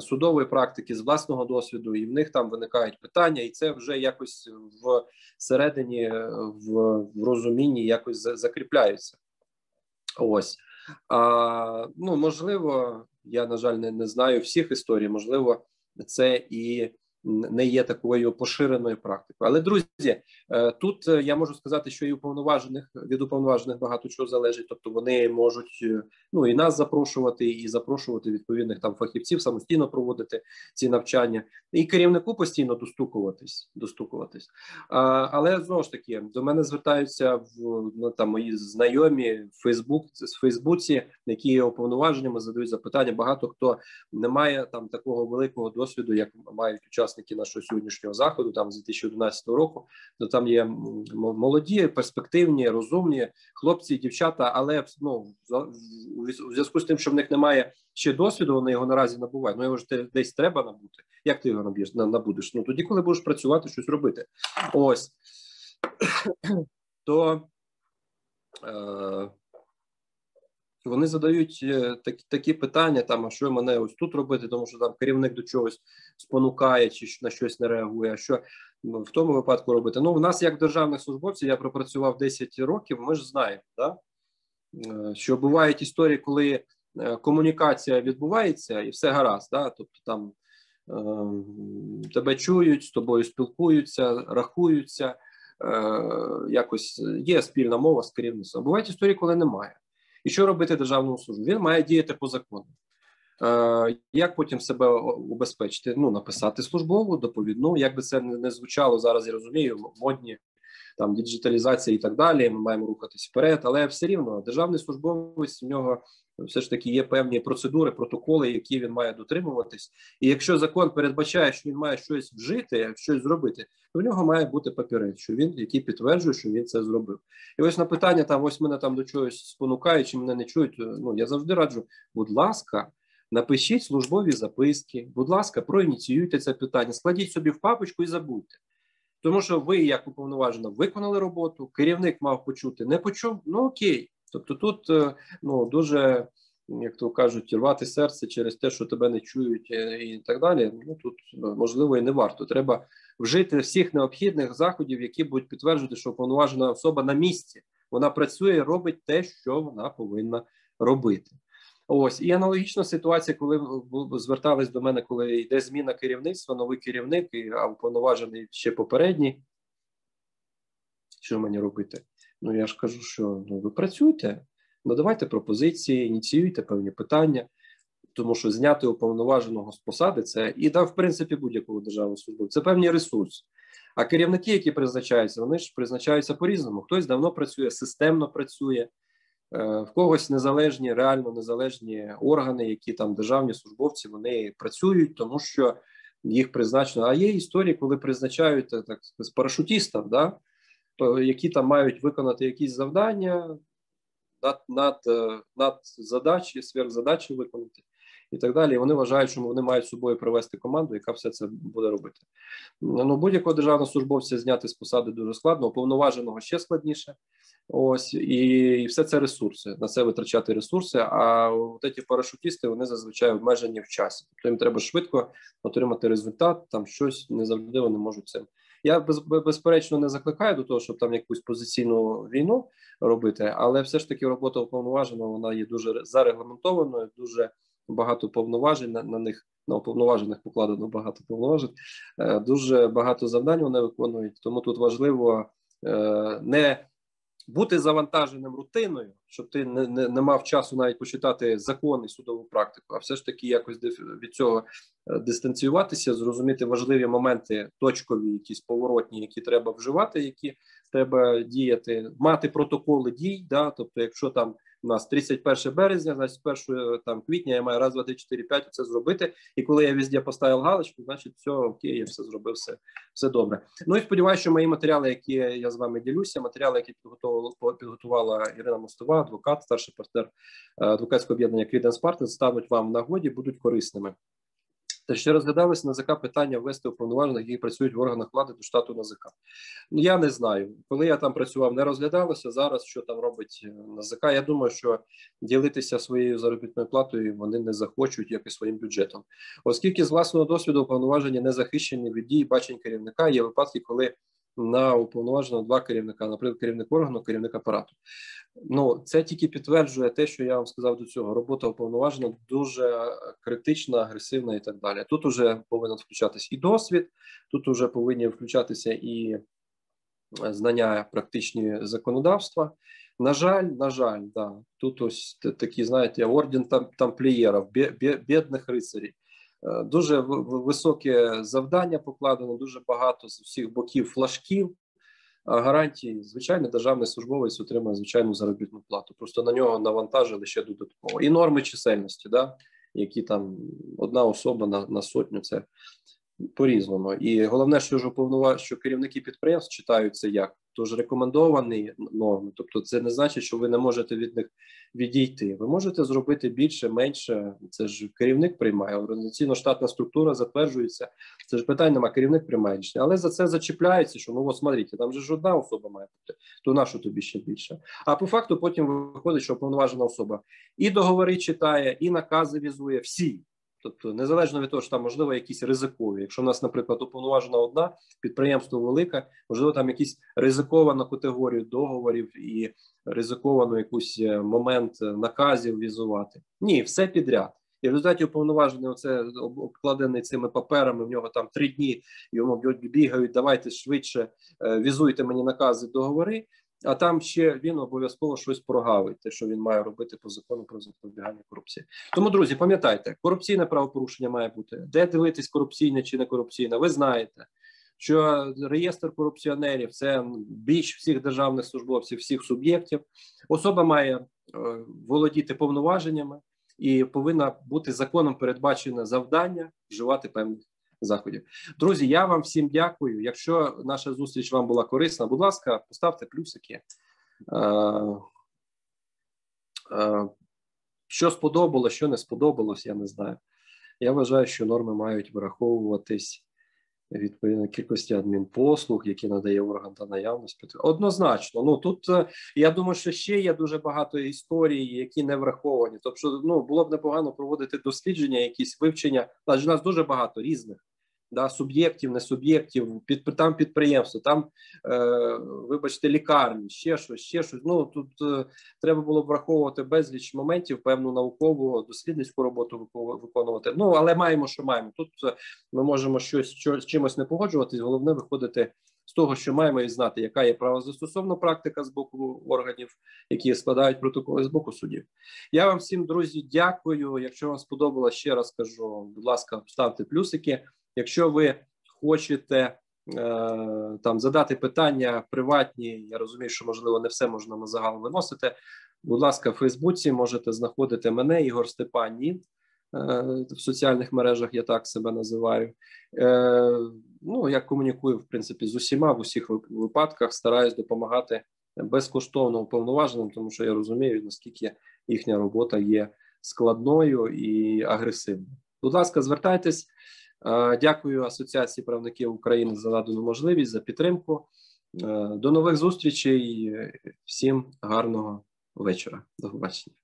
судової практики з власного досвіду, і в них там виникають питання, і це вже якось в середині е, в, в розумінні якось закріпляється. Ось а ну можливо, я на жаль не, не знаю всіх історій. Можливо, це і не є такою поширеною практикою. Але друзі, е, тут е, я можу сказати, що і уповноважених від уповноважених багато чого залежить. Тобто вони можуть е, ну і нас запрошувати, і запрошувати відповідних там фахівців, самостійно проводити ці навчання, і керівнику постійно достукуватись, достукуватись. А, Але знову ж таки до мене звертаються в ну, там мої знайомі в Фейсбук з Фейсбуці, які є уповноваженнями, задають запитання. Багато хто не має там такого великого досвіду, як мають учасники учасники нашого сьогоднішнього заходу, там з 2011 року, то там є молоді, перспективні, розумні хлопці, і дівчата. Але ну, у зв'язку з тим, що в них немає ще досвіду, вони його наразі набувають. Ну його ж десь треба набути. Як ти його наб'єш набудеш? Ну тоді, коли будеш працювати, щось робити. Ось (clears throat) то. Е, вони задають е, такі такі питання, там а що мене ось тут робити, тому що там керівник до чогось спонукає чи на щось не реагує. А що в тому випадку робити? Ну, в нас, як державних службовців, я пропрацював 10 років. Ми ж знаємо, да? Е, що бувають історії, коли е, комунікація відбувається і все гаразд. Да? Тобто там е, тебе чують, з тобою спілкуються, рахуються. Якось є спільна мова з керівництвом. Бувають історії, коли немає. І що робити державному службу? Він має діяти по закону. Е, Як потім себе убезпечити? Ну, написати службову, доповідну, як би це не звучало зараз, я розумію, модні там діджиталізація і так далі. Ми маємо рухатись вперед, але все рівно державний службовець в нього все ж таки є певні процедури, протоколи, які він має дотримуватись. І якщо закон передбачає, що він має щось вжити, щось зробити, то в нього має бути папірець, що він який підтверджує, що він це зробив. І ось на питання там ось мене там до чогось спонукають, чи мене не чують. Ну я завжди раджу, будь ласка. Напишіть службові записки, будь ласка, проініціюйте це питання, складіть собі в папочку і забудьте. Тому що ви, як уповноважено, виконали роботу, керівник мав почути, не почув, ну окей. Тобто тут е, ну дуже, як то кажуть, рвати серце через те, що тебе не чують е, і так далі. Ну тут ну, можливо і не варто. Треба вжити всіх необхідних заходів, які будуть підтверджувати, що уповноважена особа на місці. Вона працює, робить те, що вона повинна робити. Ось і аналогічна ситуація, коли звертались до мене, коли йде зміна керівництва, новий керівник, а уповноважений ще попередній. Що мені робити? Ну я ж кажу, що ну ви працюйте, надавайте пропозиції, ініціюйте певні питання, тому що зняти уповноваженого з посади це і да, в принципі будь-якого державного службу. Це певні ресурси. А керівники, які призначаються, вони ж призначаються по різному. Хтось давно працює, системно працює. Е, в когось незалежні, реально незалежні органи, які там державні службовці, вони працюють, тому що їх призначено. А є історії, коли призначають е, так з парашутістів, да, які там мають виконати якісь завдання, над над, е, над задачі, сверхзадачі виконати і так далі. І вони вважають, що вони мають з собою привести команду, яка все це буде робити. Ну будь-якого державного службовця зняти з посади дуже складно, уповноваженого ще складніше. Ось і, і все це ресурси. На це витрачати ресурси. А от ці парашутісти вони зазвичай обмежені в часі. Тобто їм треба швидко отримати результат. Там щось не завжди вони можуть цим Я без, безперечно не закликаю до того, щоб там якусь позиційну війну робити, але все ж таки робота уповноваженого вона є дуже зарегламентованою, дуже багато повноважень на, на них на уповноважених покладено багато повноважень. Е, дуже багато завдань вони виконують. Тому тут важливо е, не бути завантаженим рутиною, щоб ти не, не, не мав часу навіть почитати закони судову практику, а все ж таки якось від цього е, дистанціюватися, зрозуміти важливі моменти, точкові, якісь поворотні, які треба вживати, які треба діяти, мати протоколи дій. Да, тобто, якщо там у нас 31 березня, значить, з 1 там квітня я маю раз, два, три, чотири, п'ять це зробити. І коли я везде поставив галочку, значить, все окей, я все зробив, все все добре. Ну і сподіваюся, що мої матеріали, які я з вами ділюся, матеріали, які підготувала підготувала Ірина Мостова, адвокат, старший партнер е, адвокатського об'єднання Credence Partners, стануть вам в нагоді, будуть корисними. Та ще розглядалось НАЗК питання ввести уповноважених, які працюють в органах влади до штату НАЗК. Ну, я не знаю, коли я там працював, не розглядалося зараз, що там робить е, НАЗК. Я думаю, що ділитися своєю заробітною платою вони не захочуть, як і своїм бюджетом, оскільки з власного досвіду уповноваження не захищені від дій бачень керівника. Є випадки, коли на уповноваженого два керівника, наприклад, керівник органу, керівник апарату. Ну це тільки підтверджує те, що я вам сказав до цього. Робота уповноважена дуже критична, агресивна і так далі. Тут уже повинен включатись і досвід, тут уже повинні включатися і е, знання практичні законодавства. На жаль, на жаль, да тут ось такі, знаєте, орден там тамплієрів, бідних рицарів. Е, дуже високе завдання покладено, дуже багато з всіх боків флажків. Гарантії, звичайно, державний службовець отримує звичайну заробітну плату. Просто на нього навантажили ще додатково. І норми чисельності, да, які там одна особа на на сотню, це по-різному. І головне, що ж уповнова, що керівники підприємств читають це як тож рекомендовані норми. Тобто, це не значить, що ви не можете від них відійти. Ви можете зробити більше, менше. Це ж керівник приймає. Організаційно штатна структура затверджується. Це ж питання нема, керівник приймає рішення. Але за це зачіпляється, що ну от смотрите, там же ж одна особа має бути, то нашу тобі ще більше. А по факту потім виходить, що повноважена особа і договори читає, і накази візує всі. Тобто, незалежно від того, що там можливо якісь ризикові. Якщо в нас, наприклад, уповноважена одна підприємство велике, можливо, там якісь ризиковану категорію договорів і ризиковану якусь е, момент наказів візувати. Ні, все підряд. І в результаті уповноважений оце обкладений цими паперами. В нього там три дні йому бігають. Давайте швидше е, візуйте мені накази договори. А там ще він обов'язково щось прогавить, те, що він має робити по закону про запобігання корупції. Тому, друзі, пам'ятайте, корупційне правопорушення має бути. Де дивитись корупційне чи не корупційне, ви знаєте, що реєстр корупціонерів це більш всіх державних службовців, всіх суб'єктів. Особа має е, володіти повноваженнями і повинна бути законом передбачене завдання вживати певних заходів. Друзі, я вам всім дякую. Якщо наша зустріч вам була корисна, будь ласка, поставте плюсики. Е, е, що сподобалось, що не сподобалось, я не знаю. Я вважаю, що норми мають враховуватись відповідно кількості адмінпослуг, які надає орган та наявність. Однозначно, ну тут е, я думаю, що ще є дуже багато історій, які не враховані. Тобто, ну було б непогано проводити дослідження, якісь вивчення, адже нас дуже багато різних да, суб'єктів, не суб'єктів, під там підприємство, там, е, вибачте, лікарні, ще щось, ще щось. Ну тут е, треба було враховувати безліч моментів, певну наукову дослідницьку роботу виконувати. Ну але маємо, що маємо. Тут е, ми можемо щось що, чимось не погоджуватись. Головне виходити. З того, що маємо і знати, яка є правозастосовна практика з боку органів, які складають протоколи з боку судів. Я вам всім, друзі, дякую. Якщо вам сподобалось, ще раз кажу, будь ласка, ставте плюсики. Якщо ви хочете е, там задати питання приватні, я розумію, що можливо не все можна на загал виносити. Будь ласка, в Фейсбуці можете знаходити мене, Ігор Степанін. Е, в соціальних мережах я так себе називаю. Е, ну я комунікую в принципі з усіма в усіх випадках, стараюсь допомагати безкоштовно уповноваженим, тому що я розумію, наскільки їхня робота є складною і агресивною. Будь ласка, звертайтесь. Дякую Асоціації правників України за надану можливість за підтримку. До нових зустрічей. Всім гарного вечора. До побачення.